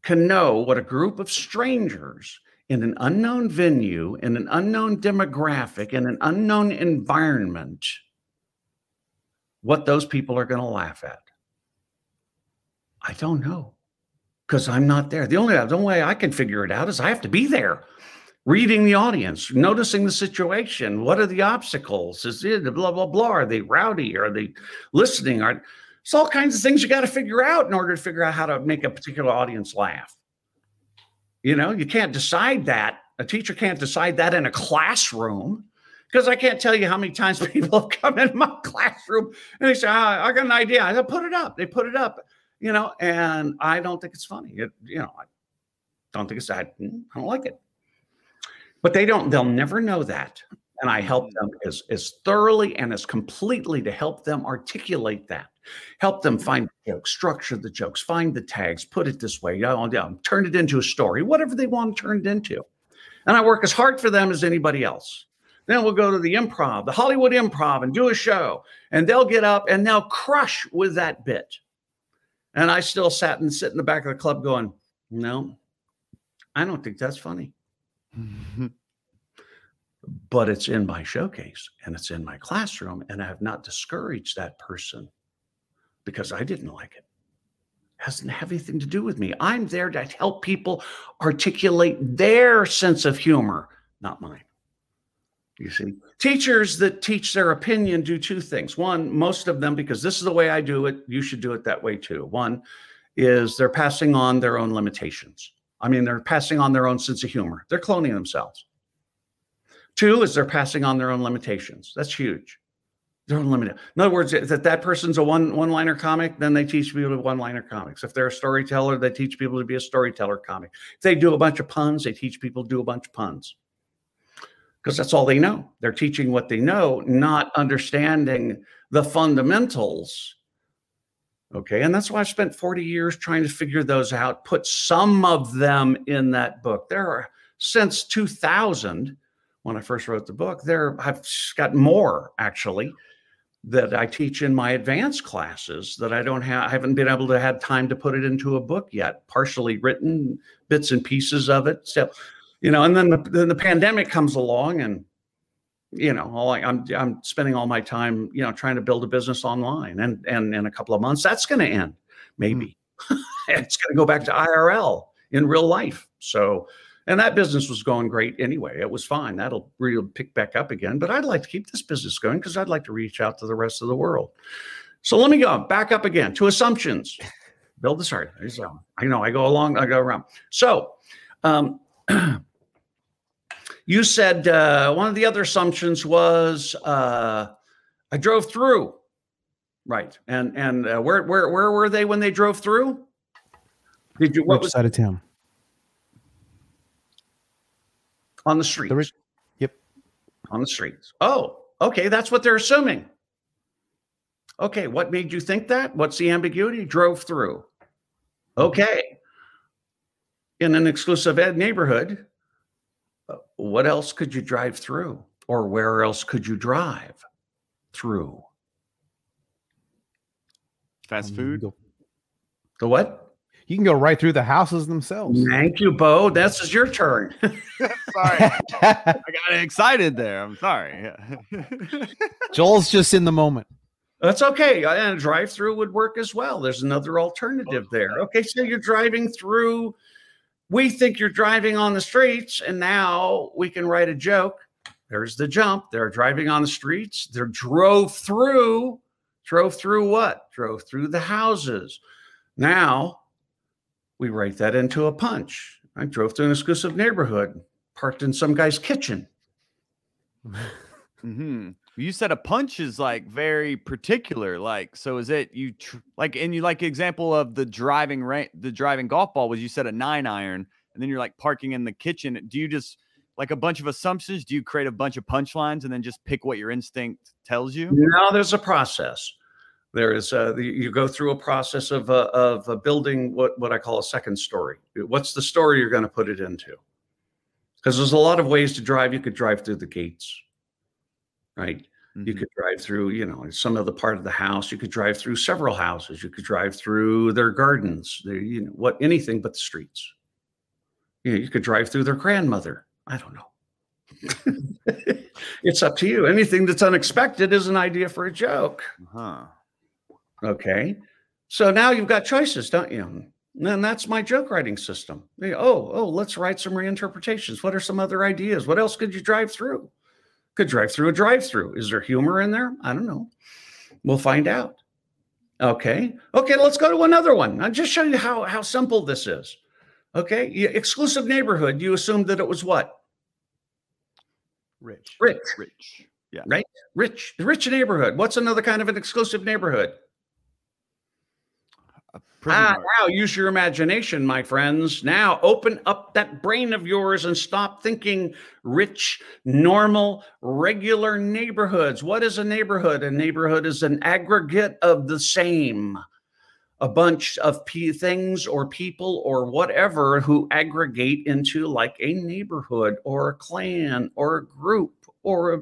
can know what a group of strangers in an unknown venue, in an unknown demographic, in an unknown environment, what those people are going to laugh at. I don't know because I'm not there. The only, the only way I can figure it out is I have to be there, reading the audience, noticing the situation. What are the obstacles? Is it blah, blah, blah? Are they rowdy? Are they listening? Are it's all kinds of things you got to figure out in order to figure out how to make a particular audience laugh. You know, you can't decide that. A teacher can't decide that in a classroom because I can't tell you how many times (laughs) people have come in my classroom and they say, ah, I got an idea. I put it up. They put it up, you know, and I don't think it's funny. It, you know, I don't think it's that. I don't like it. But they don't, they'll never know that. And I help mm. them as, as thoroughly and as completely to help them articulate that help them mm. find the jokes, structure the jokes, find the tags, put it this way, oh, yeah, turn it into a story, whatever they want to turn it into. And I work as hard for them as anybody else. Then we'll go to the improv, the Hollywood improv, and do a show. And they'll get up and they'll crush with that bit. And I still sat and sit in the back of the club going, no, I don't think that's funny. (laughs) but it's in my showcase and it's in my classroom. And I have not discouraged that person because I didn't like it. it hasn't have anything to do with me. I'm there to help people articulate their sense of humor, not mine. You see, teachers that teach their opinion do two things. One, most of them, because this is the way I do it, you should do it that way too. One is they're passing on their own limitations. I mean, they're passing on their own sense of humor. They're cloning themselves. Two is they're passing on their own limitations. That's huge. They're unlimited. In other words, if that person's a one one liner comic, then they teach people to one liner comics. If they're a storyteller, they teach people to be a storyteller comic. If they do a bunch of puns, they teach people to do a bunch of puns because that's all they know. They're teaching what they know, not understanding the fundamentals. Okay. And that's why I spent 40 years trying to figure those out, put some of them in that book. There are since 2000 when I first wrote the book. There, I've got more actually that I teach in my advanced classes that I don't have. I haven't been able to have time to put it into a book yet. Partially written, bits and pieces of it. So, you know, and then the, then the pandemic comes along, and you know, all I, I'm I'm spending all my time, you know, trying to build a business online, and and in a couple of months that's going to end, maybe. Mm. (laughs) it's going to go back to IRL in real life. So and that business was going great anyway. It was fine. That'll really pick back up again. But I'd like to keep this business going because I'd like to reach out to the rest of the world. So let me go back up again to assumptions. (laughs) Build the sorry. I know I go along, I go around. So um, (clears throat) you said uh, one of the other assumptions was uh, I drove through. Right. And and uh, where where where were they when they drove through? Did you what Which was, side of town? on the streets. The yep. On the streets. Oh, okay. That's what they're assuming. Okay. What made you think that? What's the ambiguity? Drove through. Okay. In an exclusive ed neighborhood, what else could you drive through? Or where else could you drive through? Fast um, food? The what? you can go right through the houses themselves. Thank you, Bo. This is your turn. (laughs) sorry. I got excited there. I'm sorry. (laughs) Joel's just in the moment. That's okay. And a drive through would work as well. There's another oh, alternative there. Okay, so you're driving through. We think you're driving on the streets, and now we can write a joke. There's the jump. They're driving on the streets. They're drove through. Drove through what? Drove through the houses. Now we write that into a punch. I drove through an exclusive neighborhood, parked in some guy's kitchen. (laughs) mm-hmm. You said a punch is like very particular. Like, so is it you tr- like, and you like example of the driving rank, the driving golf ball was you said a nine iron, and then you're like parking in the kitchen. Do you just like a bunch of assumptions? Do you create a bunch of punchlines and then just pick what your instinct tells you? No, there's a process. There is uh, you go through a process of uh, of uh, building what what I call a second story. What's the story you're going to put it into? Because there's a lot of ways to drive. You could drive through the gates, right? Mm-hmm. You could drive through, you know, some other part of the house. You could drive through several houses. You could drive through their gardens. Their, you know, what anything but the streets. You know, you could drive through their grandmother. I don't know. (laughs) it's up to you. Anything that's unexpected is an idea for a joke. huh Okay. So now you've got choices, don't you? And that's my joke writing system. Oh, oh, let's write some reinterpretations. What are some other ideas? What else could you drive through? Could drive through a drive through. Is there humor in there? I don't know. We'll find out. Okay. Okay, let's go to another one. I'll just show you how, how simple this is. Okay. Exclusive neighborhood. You assumed that it was what? Rich. Rich. Rich. Yeah. Right? Rich. Rich neighborhood. What's another kind of an exclusive neighborhood? Ah, wow, use your imagination, my friends. Now open up that brain of yours and stop thinking rich, normal, regular neighborhoods. What is a neighborhood? A neighborhood is an aggregate of the same, a bunch of p- things or people or whatever who aggregate into like a neighborhood or a clan or a group or a.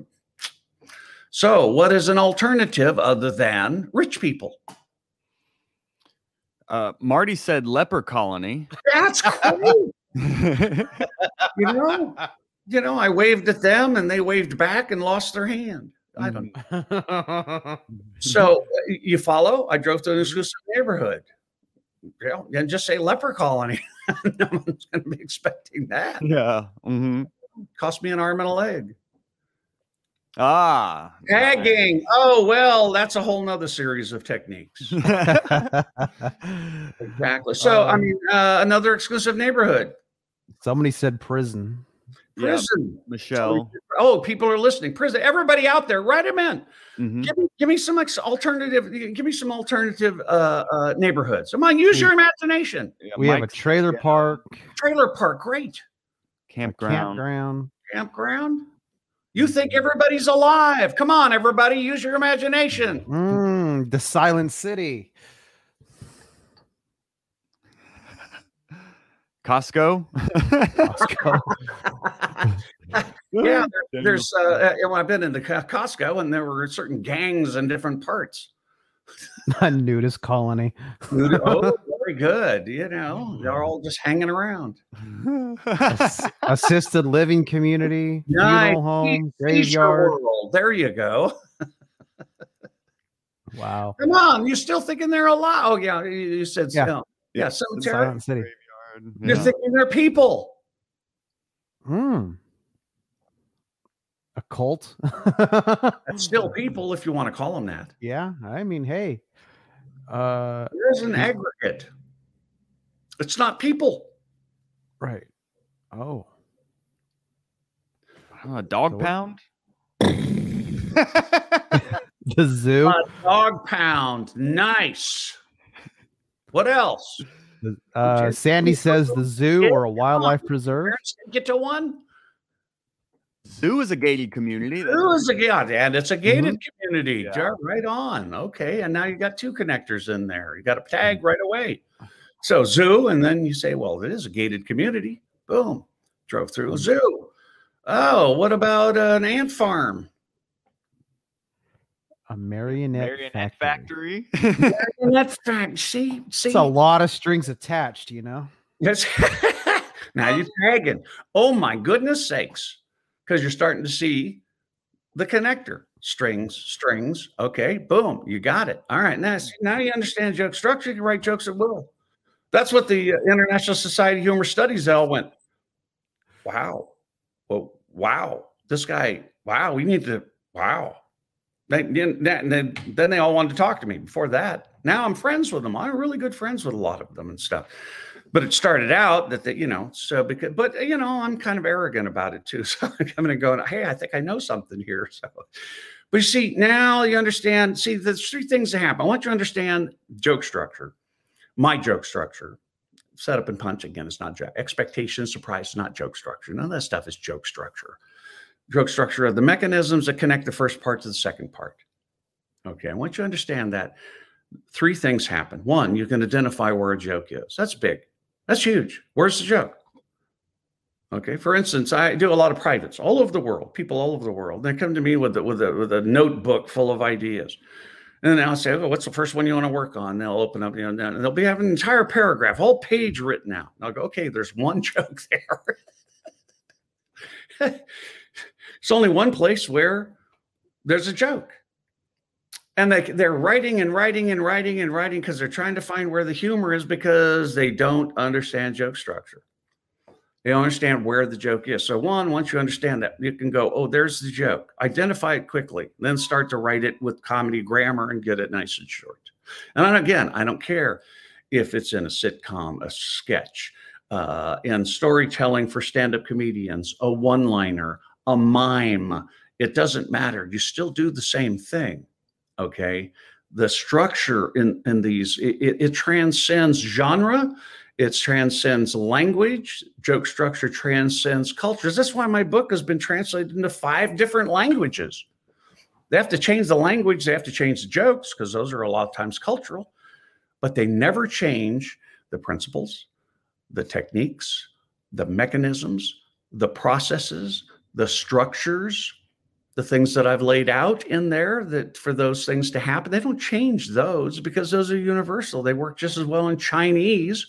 So, what is an alternative other than rich people? Uh, Marty said leper colony. That's cool. (laughs) you know, you know, I waved at them and they waved back and lost their hand. I don't know. (laughs) so uh, you follow? I drove through an exclusive neighborhood. You know, and just say leper colony. (laughs) no one's going to be expecting that. Yeah. Mm-hmm. Cost me an arm and a leg. Ah. Tagging. Oh, well, that's a whole nother series of techniques. (laughs) exactly. So, I Um, mean, uh, another exclusive neighborhood. Somebody said prison. Yeah, Prison. Michelle. Oh, people are listening. Prison. Everybody out there, write them in. Mhm. Give me, give me some ex- alternative. Give me some alternative uh, uh, neighborhoods. Come on, use your imagination. Yeah, We have a trailer yeah. park, Trailer park, great. campground. campground. Campground. You think everybody's alive? Come on, everybody, use your imagination. Mm, the Silent City. Costco. Costco. (laughs) yeah, there- there's. Uh, uh, you know, I've been into Co- Costco, and there were certain gangs in different parts. (laughs) a nudist colony. oh, very good. You know, they're all just hanging around. Ass- (laughs) assisted living community, Nice. funeral home, graveyard. world. There you go. Wow. Come on, you still thinking they're alive? Oh yeah, you, said Yeah. no. Yeah, Yeah, cemetery. Silent City. You're Yeah. thinking they're people. Hmm. A cult. (laughs) That's still people, if you want to call them that. yeah. I mean, hey. Uh, There's an aggregate. It's not people. right. Oh. Oh, a dog So pound. (laughs) The zoo. A dog pound. Nice. What else? Uh, Sandy says the zoo or a wildlife preserve. Get to one. Zoo is a gated community. It was a yeah, and it's a gated Mm-hmm. community. Yeah. Yeah, Right on. Okay, and now you got two connectors in there. You got a tag right away. So zoo, and then you say, well, it is a gated community. Boom, drove through Mm-hmm. a zoo. Oh, what about an ant farm? A marionette, Marionette factory. factory. And that's fact. See, see, It's a lot of strings attached, you know. Yes. (laughs) now you're tagging. Oh my goodness sakes. Because you're starting to see the connector. Strings, strings. Okay, boom. You got it. All right. Now, see, now you understand joke structure. You can write jokes at will. That's what the uh, International Society of Humor Studies all went. Wow. Well, wow. This guy, wow, we need to, wow. Then, then they all wanted to talk to me before that. Now I'm friends with them. I'm really good friends with a lot of them and stuff but it started out that the, you know so because but uh, you know i'm kind of arrogant about it too (laughs) so i'm coming and going hey i think i know something here (laughs) so. But you see now you understand see there's three things that happen. I want you to understand joke structure my joke structure. Setup and punch again it's not joke expectation surprise not joke structure. None of that stuff is joke structure. Joke structure are the mechanisms that connect the first part to the second part. Okay i want you to understand that three things happen. One you can identify where a joke is. That's big that's huge. Where's the joke? Okay. For instance, I do a lot of privates all over the world, people all over the world. They come to me with a, with a, with a notebook full of ideas. And then I'll say, oh, what's the first one you want to work on? And They'll open up, you know, and they'll be having an entire paragraph, whole page written out. And I'll go, okay, there's one (laughs) joke there. (laughs) it's only one place where there's a joke. And they, they're writing and writing and writing and writing because they're trying to find where the humor is because they don't understand joke structure. They don't understand where the joke is. So, one, once you understand that, you can go, oh, there's the joke. Identify it quickly, then start to write it with comedy grammar and get it nice and short. And again, I don't care if it's in a sitcom, a sketch, uh, in storytelling for stand up comedians, a one liner, a mime. It doesn't matter. You still do the same thing okay? The structure in in these it, it, transcends genre it transcends language joke structure transcends cultures that's why my book has been translated into five different languages. They have to change the language they have to change the jokes because those are a lot of times cultural but they never change the principles the techniques the mechanisms the processes the structures the things that I've laid out in there that for those things to happen, they don't change those because those are universal. They work just as well in Chinese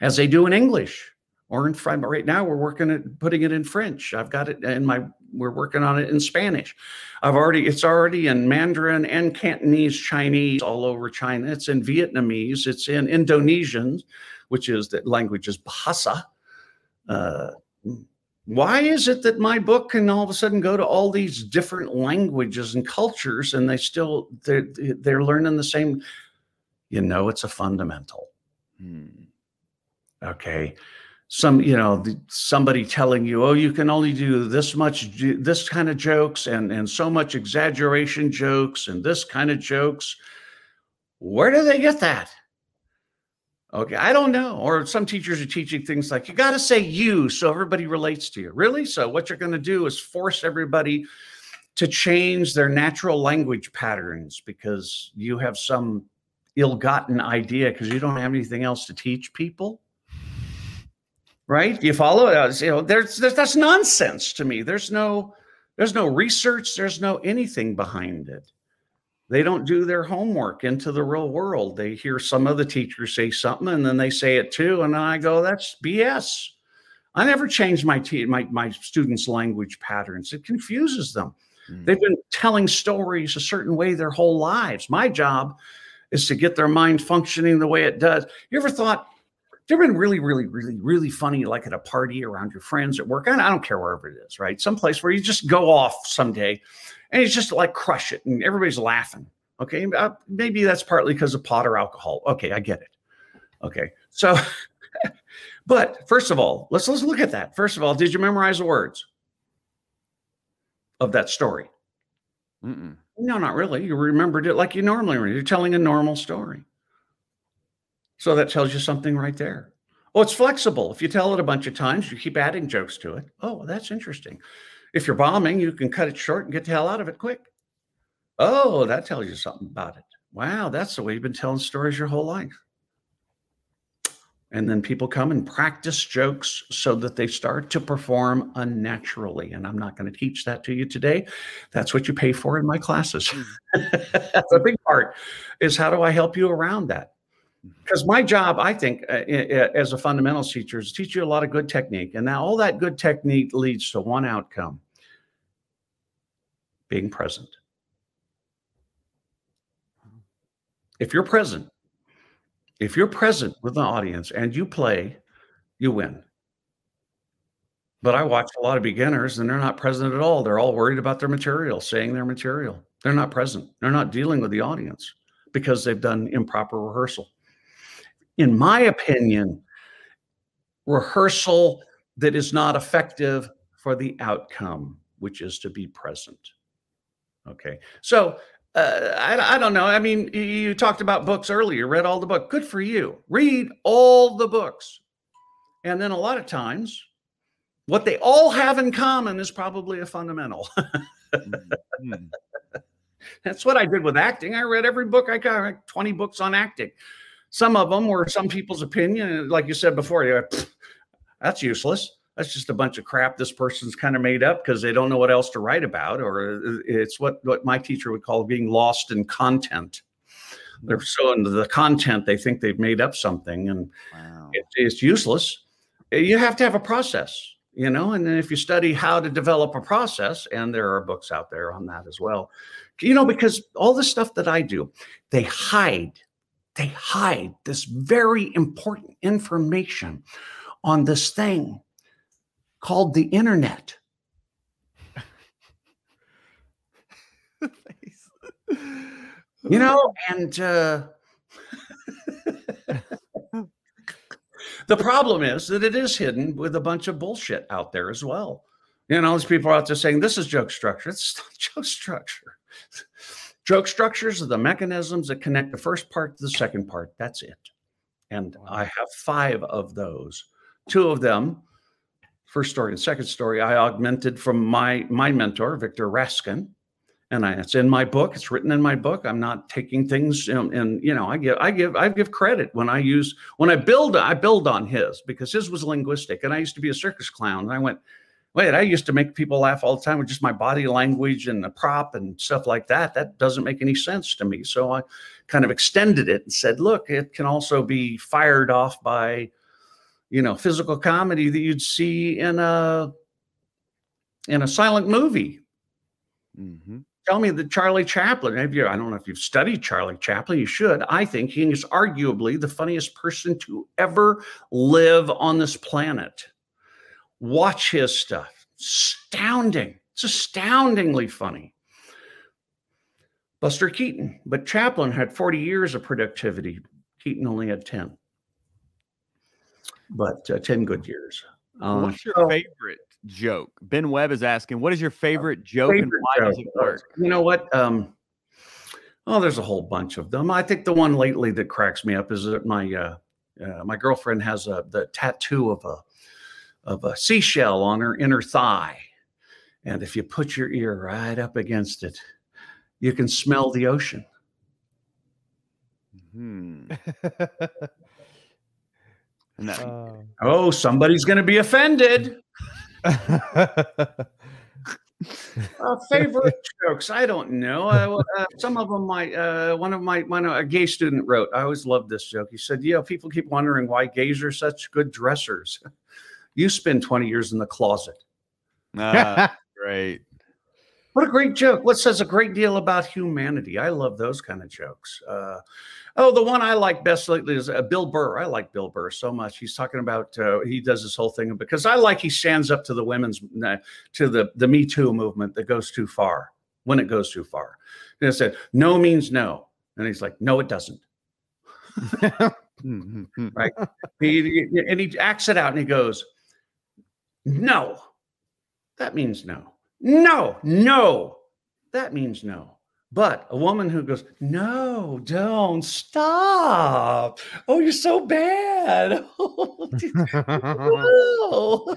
as they do in English or in French. Right now, we're working at putting it in French. I've got it in my. We're working on it in Spanish. I've already. It's already in Mandarin and Cantonese, Chinese, all over China. It's in Vietnamese. It's in Indonesian, which is that language is Bahasa. Uh, why is it that my book can all of a sudden go to all these different languages and cultures, and they still they're they're learning the same? You know, it's a fundamental. Hmm. Okay some you know somebody telling you oh you can only do this much this kind of jokes and and so much exaggeration jokes and this kind of jokes where do they get that okay i don't know or some teachers are teaching things like you got to say you so everybody relates to you really so what you're going to do is force everybody to change their natural language patterns because you have some ill-gotten idea because you don't have anything else to teach people right? You follow uh, it? You know, there's, there's that's nonsense to me. There's no there's no research. There's no anything behind it. They don't do their homework into the real world. They hear some of the teachers say something, and then they say it too, and I go, "That's BS." I never change my te- my my students' language patterns. It confuses them. Mm. They've been telling stories a certain way their whole lives. My job is to get their mind functioning the way it does. You ever thought they've been really, really, really, really funny, like at a party around your friends at work. I don't care wherever it is, right? Some place where you just go off someday and you just like crush it and everybody's laughing. Okay. Uh, maybe that's partly because of pot or alcohol. Okay. I get it. Okay. So, (laughs) but first of all, let's let's look at that. First of all, did you memorize the words of that story? Mm-mm. No, not really. You remembered it like you normally remember. You're telling a normal story. So that tells you something right there. Oh, it's flexible. If you tell it a bunch of times, you keep adding jokes to it. Oh, that's interesting. If you're bombing, you can cut it short and get the hell out of it quick. Oh, that tells you something about it. Wow, that's the way you've been telling stories your whole life. And then people come and practice jokes so that they start to perform unnaturally. And I'm not going to teach that to you today. That's what you pay for in my classes. Hmm. (laughs) that's a big part is how do I help you around that? Because my job i think uh, as a fundamentals teacher is teach you a lot of good technique and now all that good technique leads to one outcome being present. If you're present if you're present with the audience and you play you win. But i watch a lot of beginners and they're not present at all. They're all worried about their material saying their material. They're not present. They're not dealing with the audience because they've done improper rehearsal in my opinion, rehearsal that is not effective for the outcome, which is to be present. Okay. So uh, I, I, don't know. I mean, you talked about books earlier, read all the book. Good for you. Read all the books. And then a lot of times, what they all have in common is probably a fundamental. (laughs) mm-hmm. That's what I did with acting. I read every book I got, like 20 books on acting. Some of them were some people's opinion. Like you said before, you're like, that's useless. That's just a bunch of crap this person's kind of made up because they don't know what else to write about, or uh, it's what, what my teacher would call being lost in content. They're so into the content, they think they've made up something and wow. it, it's useless. You have to have a process, you know, and then if you study how to develop a process, and there are books out there on that as well, you know, because all the stuff that I do, they hide they hide this very important information on this thing called the internet. (laughs) you know, and uh, (laughs) the problem is that it is hidden with a bunch of bullshit out there as well. You know, these people are out there saying this is joke structure. It's not (laughs) joke structure. Joke structures are the mechanisms that connect the first part to the second part. That's it. And. I have five of those. Two of them, first story and second story, I augmented from my my mentor, Victor Raskin. And I, it's in my book. It's written in my book. I'm not taking things in, and you know, I give I give I give credit when I use when I build I build on his because his was linguistic. And I used to be a circus clown. And I went, wait, I used to make people laugh all the time with just my body language and the prop and stuff like that. That doesn't make any sense to me. So I kind of extended it and said, look, it can also be fired off by you know, physical comedy that you'd see in a in a silent movie. Mm-hmm. Tell me that Charlie Chaplin. Have you? I don't know if you've studied Charlie Chaplin. You should. I think he is arguably the funniest person to ever live on this planet. Watch his stuff. Astounding. It's astoundingly funny. Buster Keaton, but Chaplin had 40 years of productivity. Keaton only had 10, but uh, 10 good years. Um, What's your so, favorite joke? Ben Webb is asking, what is your favorite joke favorite and why joke. does it work? You know what? Um, oh, there's a whole bunch of them. I think the one lately that cracks me up is that my uh, uh, my girlfriend has a the tattoo of a of a seashell on her inner thigh, and if you put your ear right up against it, you can smell the ocean. Hmm. (laughs) that, uh, oh, somebody's going to be offended. (laughs) uh, favorite jokes? I don't know. Uh, uh, some of them, my uh, one of my one a gay student wrote. I always loved this joke. He said, "You know, people keep wondering why gays are such good dressers. You spend twenty years in the closet." Uh, (laughs) great. What a great joke. What says a great deal about humanity. I love those kind of jokes. Uh, oh, the one I like best lately is uh, Bill Burr. I like Bill Burr so much. He's talking about, uh, he does this whole thing because I like he stands up to the women's, uh, to the, the Me Too movement that goes too far when it goes too far. And I said, no means no. And he's like, no, it doesn't. (laughs) right. He, and he acts it out and he goes, no, that means no. No, no. That means no. But a woman who goes, No, don't stop. Oh, you're so bad. (laughs) no. (laughs)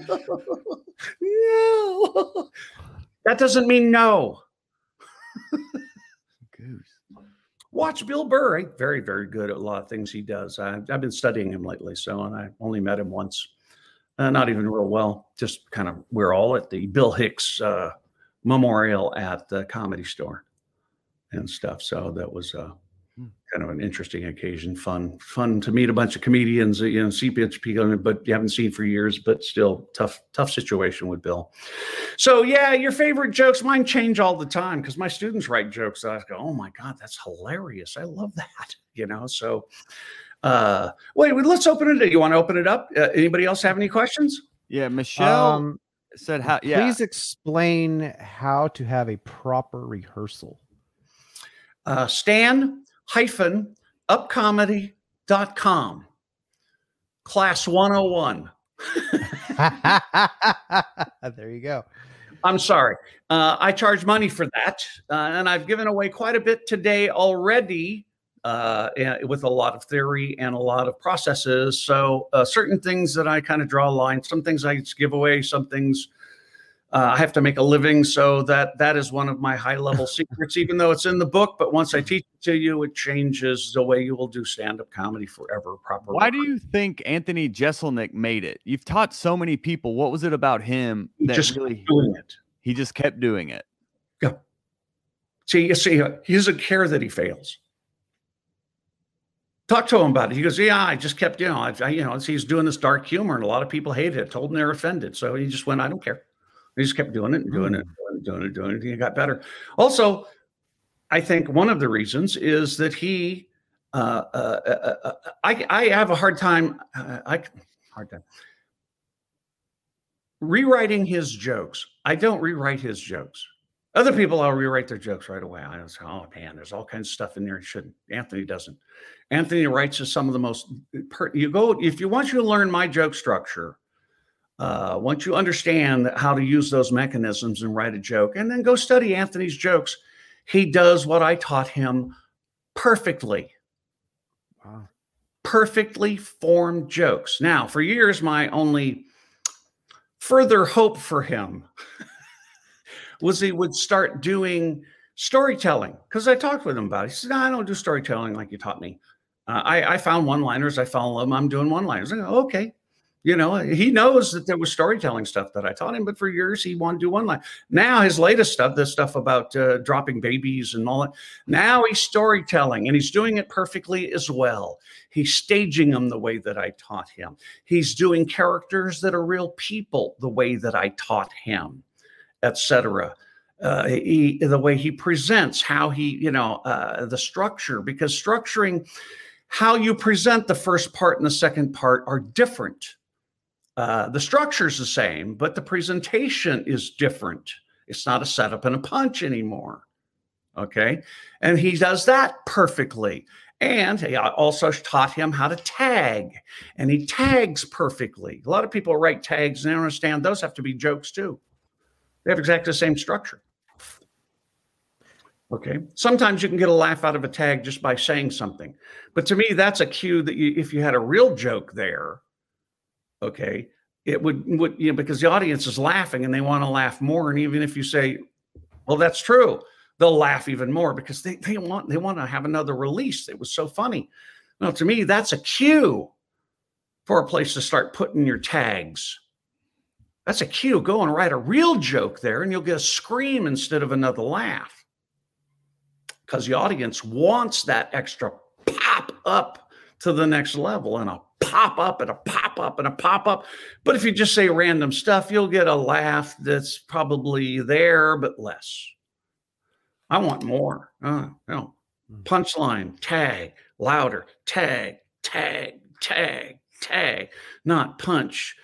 no. That doesn't mean no. Goose. Watch Bill Burr. Very, very good at a lot of things he does. I, I've been studying him lately, so and I only met him once uh, not even real well. Just kind of we're all at the Bill Hicks uh, memorial at the Comedy Store and stuff. So that was uh, hmm. kind of an interesting occasion. Fun, fun to meet a bunch of comedians. You know, see people, but you haven't seen for years. But still, tough, tough situation with Bill. So yeah, your favorite jokes. Mine change all the time because my students write jokes. I go, oh my god, that's hilarious. I love that. (laughs) You know, so uh, wait, let's open it. You want to open it up? Uh, anybody else have any questions? Yeah, Michelle um, said how. Yeah, please explain how to have a proper rehearsal. Uh, Stand hyphen upcomedy.com class 101. (laughs) there you go. I'm sorry. Uh, I charge money for that. Uh, and I've given away quite a bit today already uh, with a lot of theory and a lot of processes. So uh, certain things that I kind of draw a line, some things I give away, some things uh, I have to make a living. So that that is one of my high level (laughs) secrets, even though it's in the book. But once I teach it to you, it changes the way you will do stand up comedy forever. Properly. Why do you think Anthony Jeselnik made it? You've taught so many people. What was it about him that just really doing it? He just kept doing it. Yeah. See, you see, he doesn't care that he fails talked to him about it. He goes, "Yeah, I just kept, you know, I, I, you know, he's doing this dark humor, and a lot of people hated it. Told him they're offended, so he just went, I don't care. He just kept doing it and doing it, mm. doing it, doing it, and it got better. Also, I think one of the reasons is that he, uh, uh, uh, uh I, I have a hard time, uh, I hard time rewriting his jokes. I don't rewrite his jokes. Other people, I'll rewrite their jokes right away. I was, oh man, there's all kinds of stuff in there. He shouldn't. Anthony doesn't. Anthony writes us some of the most. You go if you want you to learn my joke structure. Uh, once you understand how to use those mechanisms and write a joke, and then go study Anthony's jokes, he does what I taught him perfectly. Wow. Perfectly formed jokes. Now, for years, my only further hope for him was he would start doing storytelling because I talked with him about it. He said, no, I don't do storytelling like you taught me. Uh, I, I, found one liners. I found them. I'm doing one liners. I go, okay. You know, he knows that there was storytelling stuff that I taught him, but for years he wanted to do one line. Now his latest stuff, the stuff about uh, dropping babies and all that. Now he's storytelling, and he's doing it perfectly as well. He's staging them the way that I taught him. He's doing characters that are real people the way that I taught him, etc. Uh, he, the way he presents, how he, you know, uh, the structure, because structuring how you present the first part and the second part are different uh, the structure is the same, but the presentation is different. It's not a setup and a punch anymore. Okay. And he does that perfectly. And he also taught him how to tag, and he tags perfectly. A lot of people write tags and they understand those have to be jokes too. They have exactly the same structure. Okay. Sometimes you can get a laugh out of a tag just by saying something. But to me, that's a cue that you, if you had a real joke there, okay it would would you know because the audience is laughing and they want to laugh more and even if you say well that's true they'll laugh even more because they, they want they want to have another release it was so funny Now, to me that's a cue for a place to start putting your tags that's a cue go and write a real joke there and you'll get a scream instead of another laugh because the audience wants that extra pop up to the next level and a pop up and a pop up and a pop up. But if you just say random stuff, you'll get a laugh that's probably there, but less. I want more. Uh, no. Hmm. Punchline, tag, louder, tag, tag, tag, tag, not punch.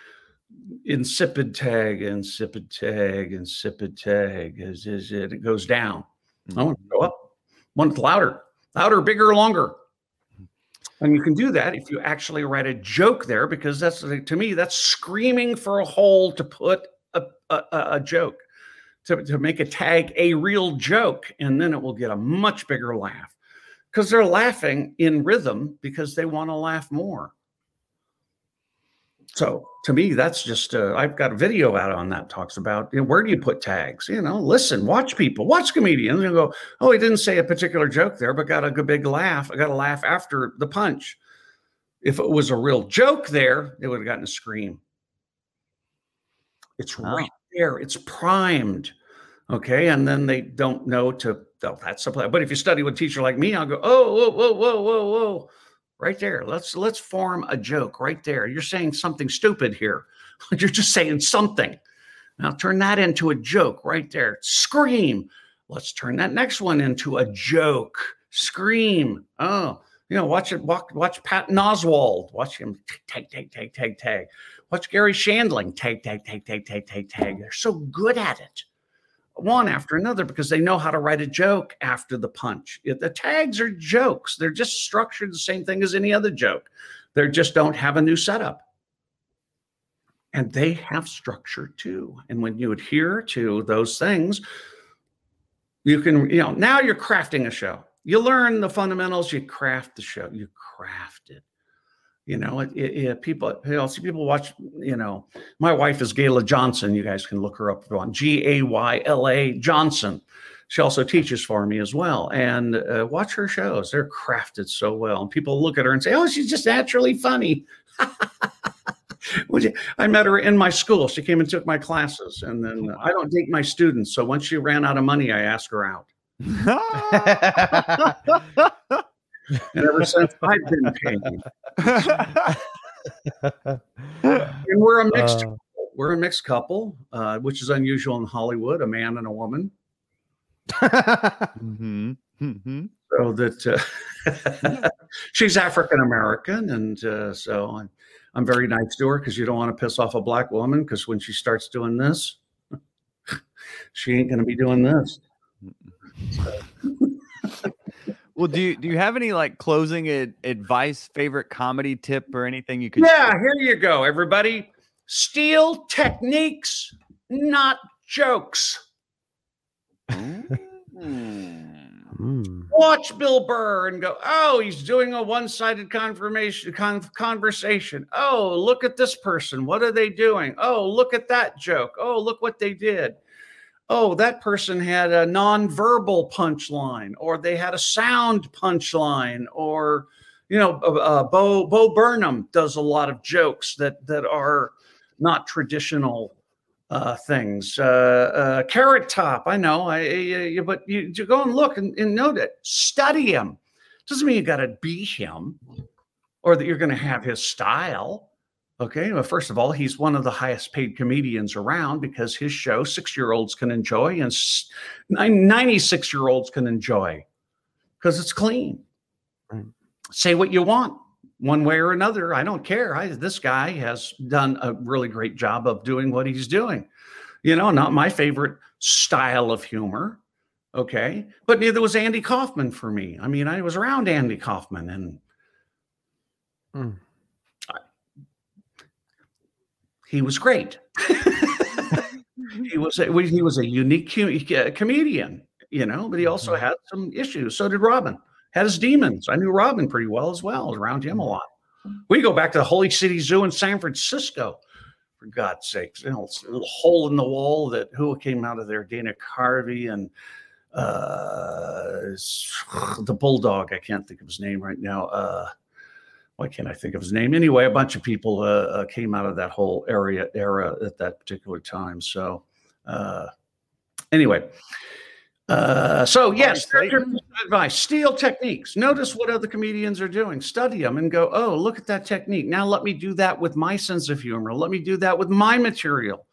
Insipid tag, insipid tag, insipid tag. As, as it it goes down. I want to go up. Want it louder, louder, bigger, longer. And you can do that if you actually write a joke there, because that's to me, that's screaming for a hole to put a, a, a joke, to, to make a tag a real joke. And then it will get a much bigger laugh because they're laughing in rhythm because they want to laugh more. So to me, that's just uh, I've got a video out on that talks about you know, where do you put tags? You know, listen, watch people, watch comedians, and go, oh, he didn't say a particular joke there, but got a good big laugh. I got a laugh after the punch. If it was a real joke there, they would have gotten a scream. It's right there. It's primed. Okay. And then they don't know to, oh, that's a play. But if you study with a teacher like me, I'll go, oh, whoa, whoa, whoa, whoa, whoa right there. Let's let's form a joke right there. You're saying something stupid here. (laughs) You're just saying something. Now turn that into a joke right there. Scream. Let's turn that next one into a joke. Scream. Oh, you know, watch it. Watch, watch Patton Oswalt. Watch him tag, tag, tag, tag, tag. Watch Garry Shandling tag, tag, tag, tag, tag, tag, tag. They're so good at it one after another because they know how to write a joke after the punch. The tags are jokes. They're just structured the same thing as any other joke. They just don't have a new setup. And they have structure too. And when you adhere to those things, you can, you know, now you're crafting a show. You learn the fundamentals, you craft the show, you craft it. You know, it, it, it, people, you know, see people watch, you know, my wife is Gayla Johnson. You guys can look her up on G A Y L A Johnson. She also teaches for me as well. And uh, watch her shows. They're crafted so well. And people look at her and say, oh, she's just naturally funny. (laughs) I met her in my school. She came and took my classes. And then uh, I don't date my students. So once she ran out of money, I asked her out. (laughs) (laughs) and ever since (laughs) I've been paying. (laughs) and we're a mixed uh, we're a mixed couple, uh, which is unusual in Hollywood, a man and a woman. mm-hmm. Mm-hmm. So that uh, (laughs) she's African American, and uh, so I'm, I'm very nice to her because you don't want to piss off a black woman because when she starts doing this, she ain't going to be doing this. So. Well, do you do you have any like closing ad- advice, favorite comedy tip, or anything you could? Yeah, share? here you go, everybody. Steal techniques, not jokes. Mm. Watch Bill Burr and go, oh, he's doing a one-sided confirmation con- conversation. Oh, look at this person. What are they doing? Oh, look at that joke. Oh, look what they did oh, that person had a nonverbal punchline, or they had a sound punchline, or You know, uh, uh, Bo Bo Burnham does a lot of jokes that that are not traditional uh, things. Uh, uh, Carrot Top, I know, I, I, I, but you, you go and look and, and note it. Study him. Doesn't mean you got to be him or that you're going to have his style. Okay. Well, first of all, he's one of the highest paid comedians around because his show six year olds can enjoy and 96 year olds can enjoy because it's clean. Right. Say what you want one way or another. I don't care. I, this guy has done a really great job of doing what he's doing. You know, not my favorite style of humor. Okay. But neither was Andy Kaufman for me. I mean, I was around Andy Kaufman and mm. I, he was great. he was a, he was a unique uh, comedian, you know, but he also mm-hmm. had some issues. So did Robin had his demons. I knew Robin pretty well as well. Around him a mm. lot. We go back to the Holy City Zoo in San Francisco, for God's sakes. You know, it's a little hole in the wall that who came out of there? Dana Carvey and uh, (sighs) the bulldog. I can't think of his name right now. Uh, why can't I think of his name? Anyway, a bunch of people uh, uh, came out of that whole area era at that particular time. So, uh, anyway, uh, so yes, advice: steal techniques. Notice what other comedians are doing. Study them and go, "Oh, look at that technique. Now let me do that with my sense of humor. Let me do that with my material."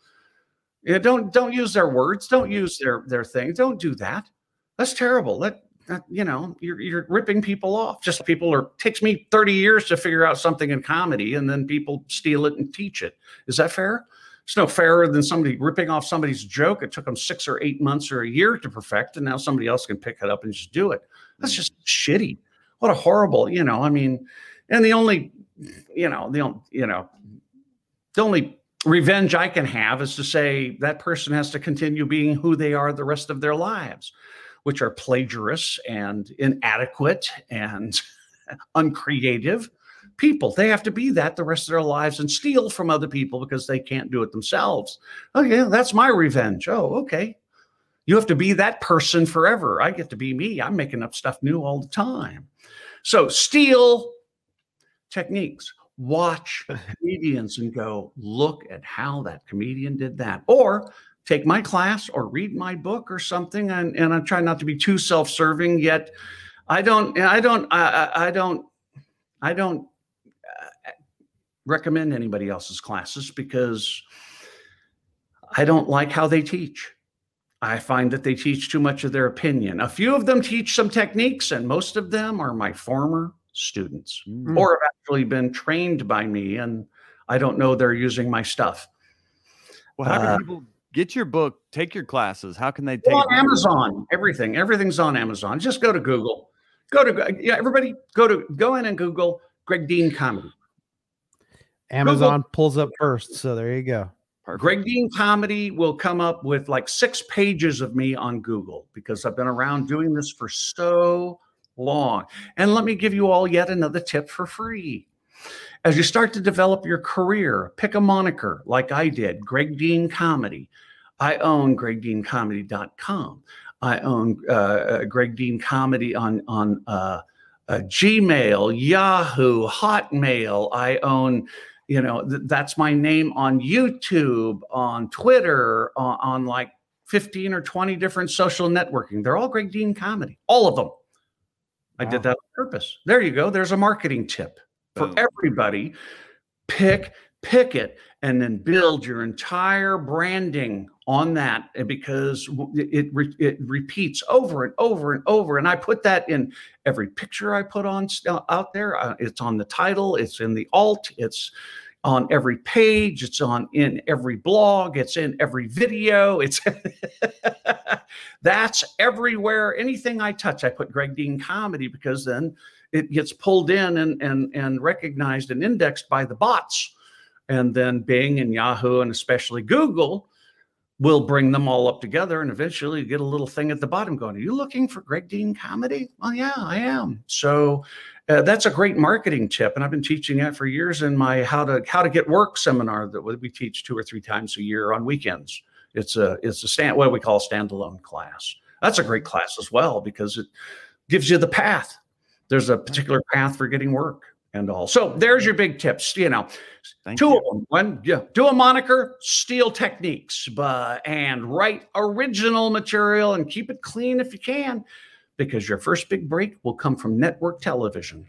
Yeah, don't don't use their words. Don't use their their thing. Don't do that. That's terrible. That, that you know, you're you're ripping people off. Just people are takes me 30 years to figure out something in comedy, and then people steal it and teach it. Is that fair? It's no fairer than somebody ripping off somebody's joke. It took them six or eight months or a year to perfect, and now somebody else can pick it up and just do it. That's mm. just shitty. What a horrible, you know. I mean, and the only, you know, the only, you know, the only revenge I can have is to say that person has to continue being who they are the rest of their lives, which are plagiarists and inadequate and (laughs) uncreative people. They have to be that the rest of their lives and steal from other people because they can't do it themselves. Oh, okay, that's my revenge. Oh, okay. You have to be that person forever. I get to be me. I'm making up stuff new all the time. So steal techniques. Watch (laughs) comedians and go, look at how that comedian did that. Or take my class or read my book or something. And, and I try not to be too self-serving yet. I don't, I don't, I, I don't, I don't recommend anybody else's classes because I don't like how they teach. I find that they teach too much of their opinion. A few of them teach some techniques, and most of them are my former students mm. or have actually been trained by me, and I don't know they're using my stuff. Well, how uh, people get your book, take your classes? How can they take on Amazon? Everything, everything's on Amazon. Just go to Google. Go to yeah, everybody go to go in and Google Greg Dean comedy. Amazon Google. pulls up first. So there you go. Perfect. Greg Dean Comedy will come up with like six pages of me on Google because I've been around doing this for so long. And let me give you all yet another tip for free. As you start to develop your career, pick a moniker like I did, Greg Dean Comedy. I own gregdeancomedy.com. I own uh, uh, Greg Dean Comedy on on uh, uh, Gmail, Yahoo, Hotmail. I own you know th- that's my name on youtube on twitter on, on, like 15 or 20 different social networking they're all greg dean comedy all of them i wow. did that on purpose there you go there's a marketing tip for everybody pick pick it and then build your entire branding on that eh, because it, it, it repeats over and over and over and i put that in every picture i put on uh, out there uh, it's on the title it's in the alt it's on every page it's on in every blog it's in every video it's (laughs) that's everywhere anything i touch i put greg dean comedy because then it gets pulled in and and and recognized and indexed by the bots and then Bing and Yahoo and especially Google will bring them all up together and eventually you get a little thing at the bottom going, Are you looking for Greg Dean comedy? Well, yeah, I am. So uh, that's a great marketing tip. And I've been teaching that for years in my how to how to get work seminar that we teach two or three times a year on weekends. It's a it's a stand what we call a standalone class. That's a great class as well because it gives you the path there's a particular path for getting work and all. So there's your big tips. You know, Thank two you. of them. One, yeah, do a moniker, steal techniques, but and write original material and keep it clean if you can, because your first big break will come from network television.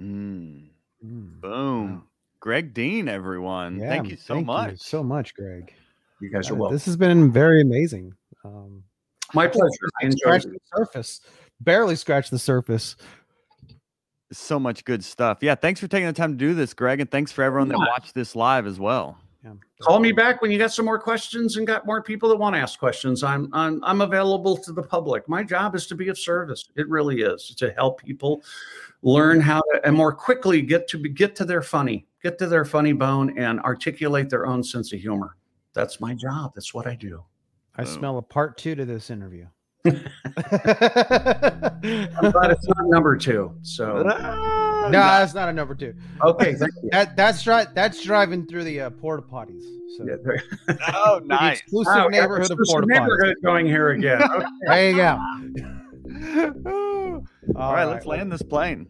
Mm, Mm. boom. Wow. Greg Dean, everyone. Yeah, thank you so thank much. You so much, Greg. You guys are Uh, welcome. This has been very amazing. Um, My pleasure. I enjoyed scratched it. the surface, barely scratched the surface. So much good stuff. Yeah, thanks for taking the time to do this, Greg, and thanks for everyone that watched this live as well. Yeah. Call me back when you got some more questions and got more people that want to ask questions. I'm I'm I'm available to the public. My job is to be of service. It really is to help people learn how to and more quickly get to get to their funny, get to their funny bone, and articulate their own sense of humor. That's my job. That's what I do. I smell a part two to this interview. I'm glad it's not number two. So (laughs) no, that's not a number two. okay, thank (laughs) you. That that's dri- that's driving through the uh, porta potties. So Yeah, there- oh, the nice. exclusive Wow, we got neighborhood of porta potties. neighborhood going here again. (laughs) Okay. There you go. (laughs) All right, let's land this plane.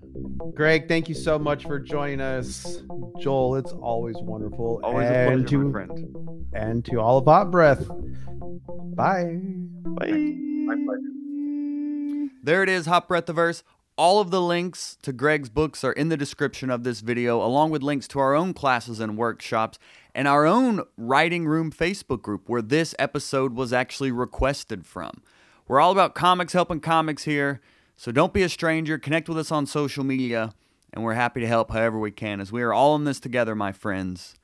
Greg, thank you so much for joining us. Joel, it's always wonderful. Always a and pleasure, my to, friend. And to all of Hot Breath. Bye. Bye. My pleasure. There it is, Hot Breath the Verse. All of the links to Greg's books are in the description of this video, along with links to our own classes and workshops and our own Writing Room Facebook group where this episode was actually requested from. We're all about comics helping comics here, so don't be a stranger. Connect with us on social media, and we're happy to help however we can as we are all in this together, my friends.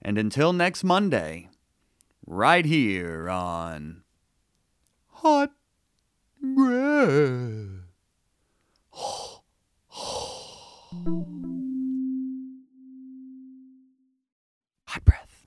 And until next Monday, right here on Hot Breath. Hot Breath.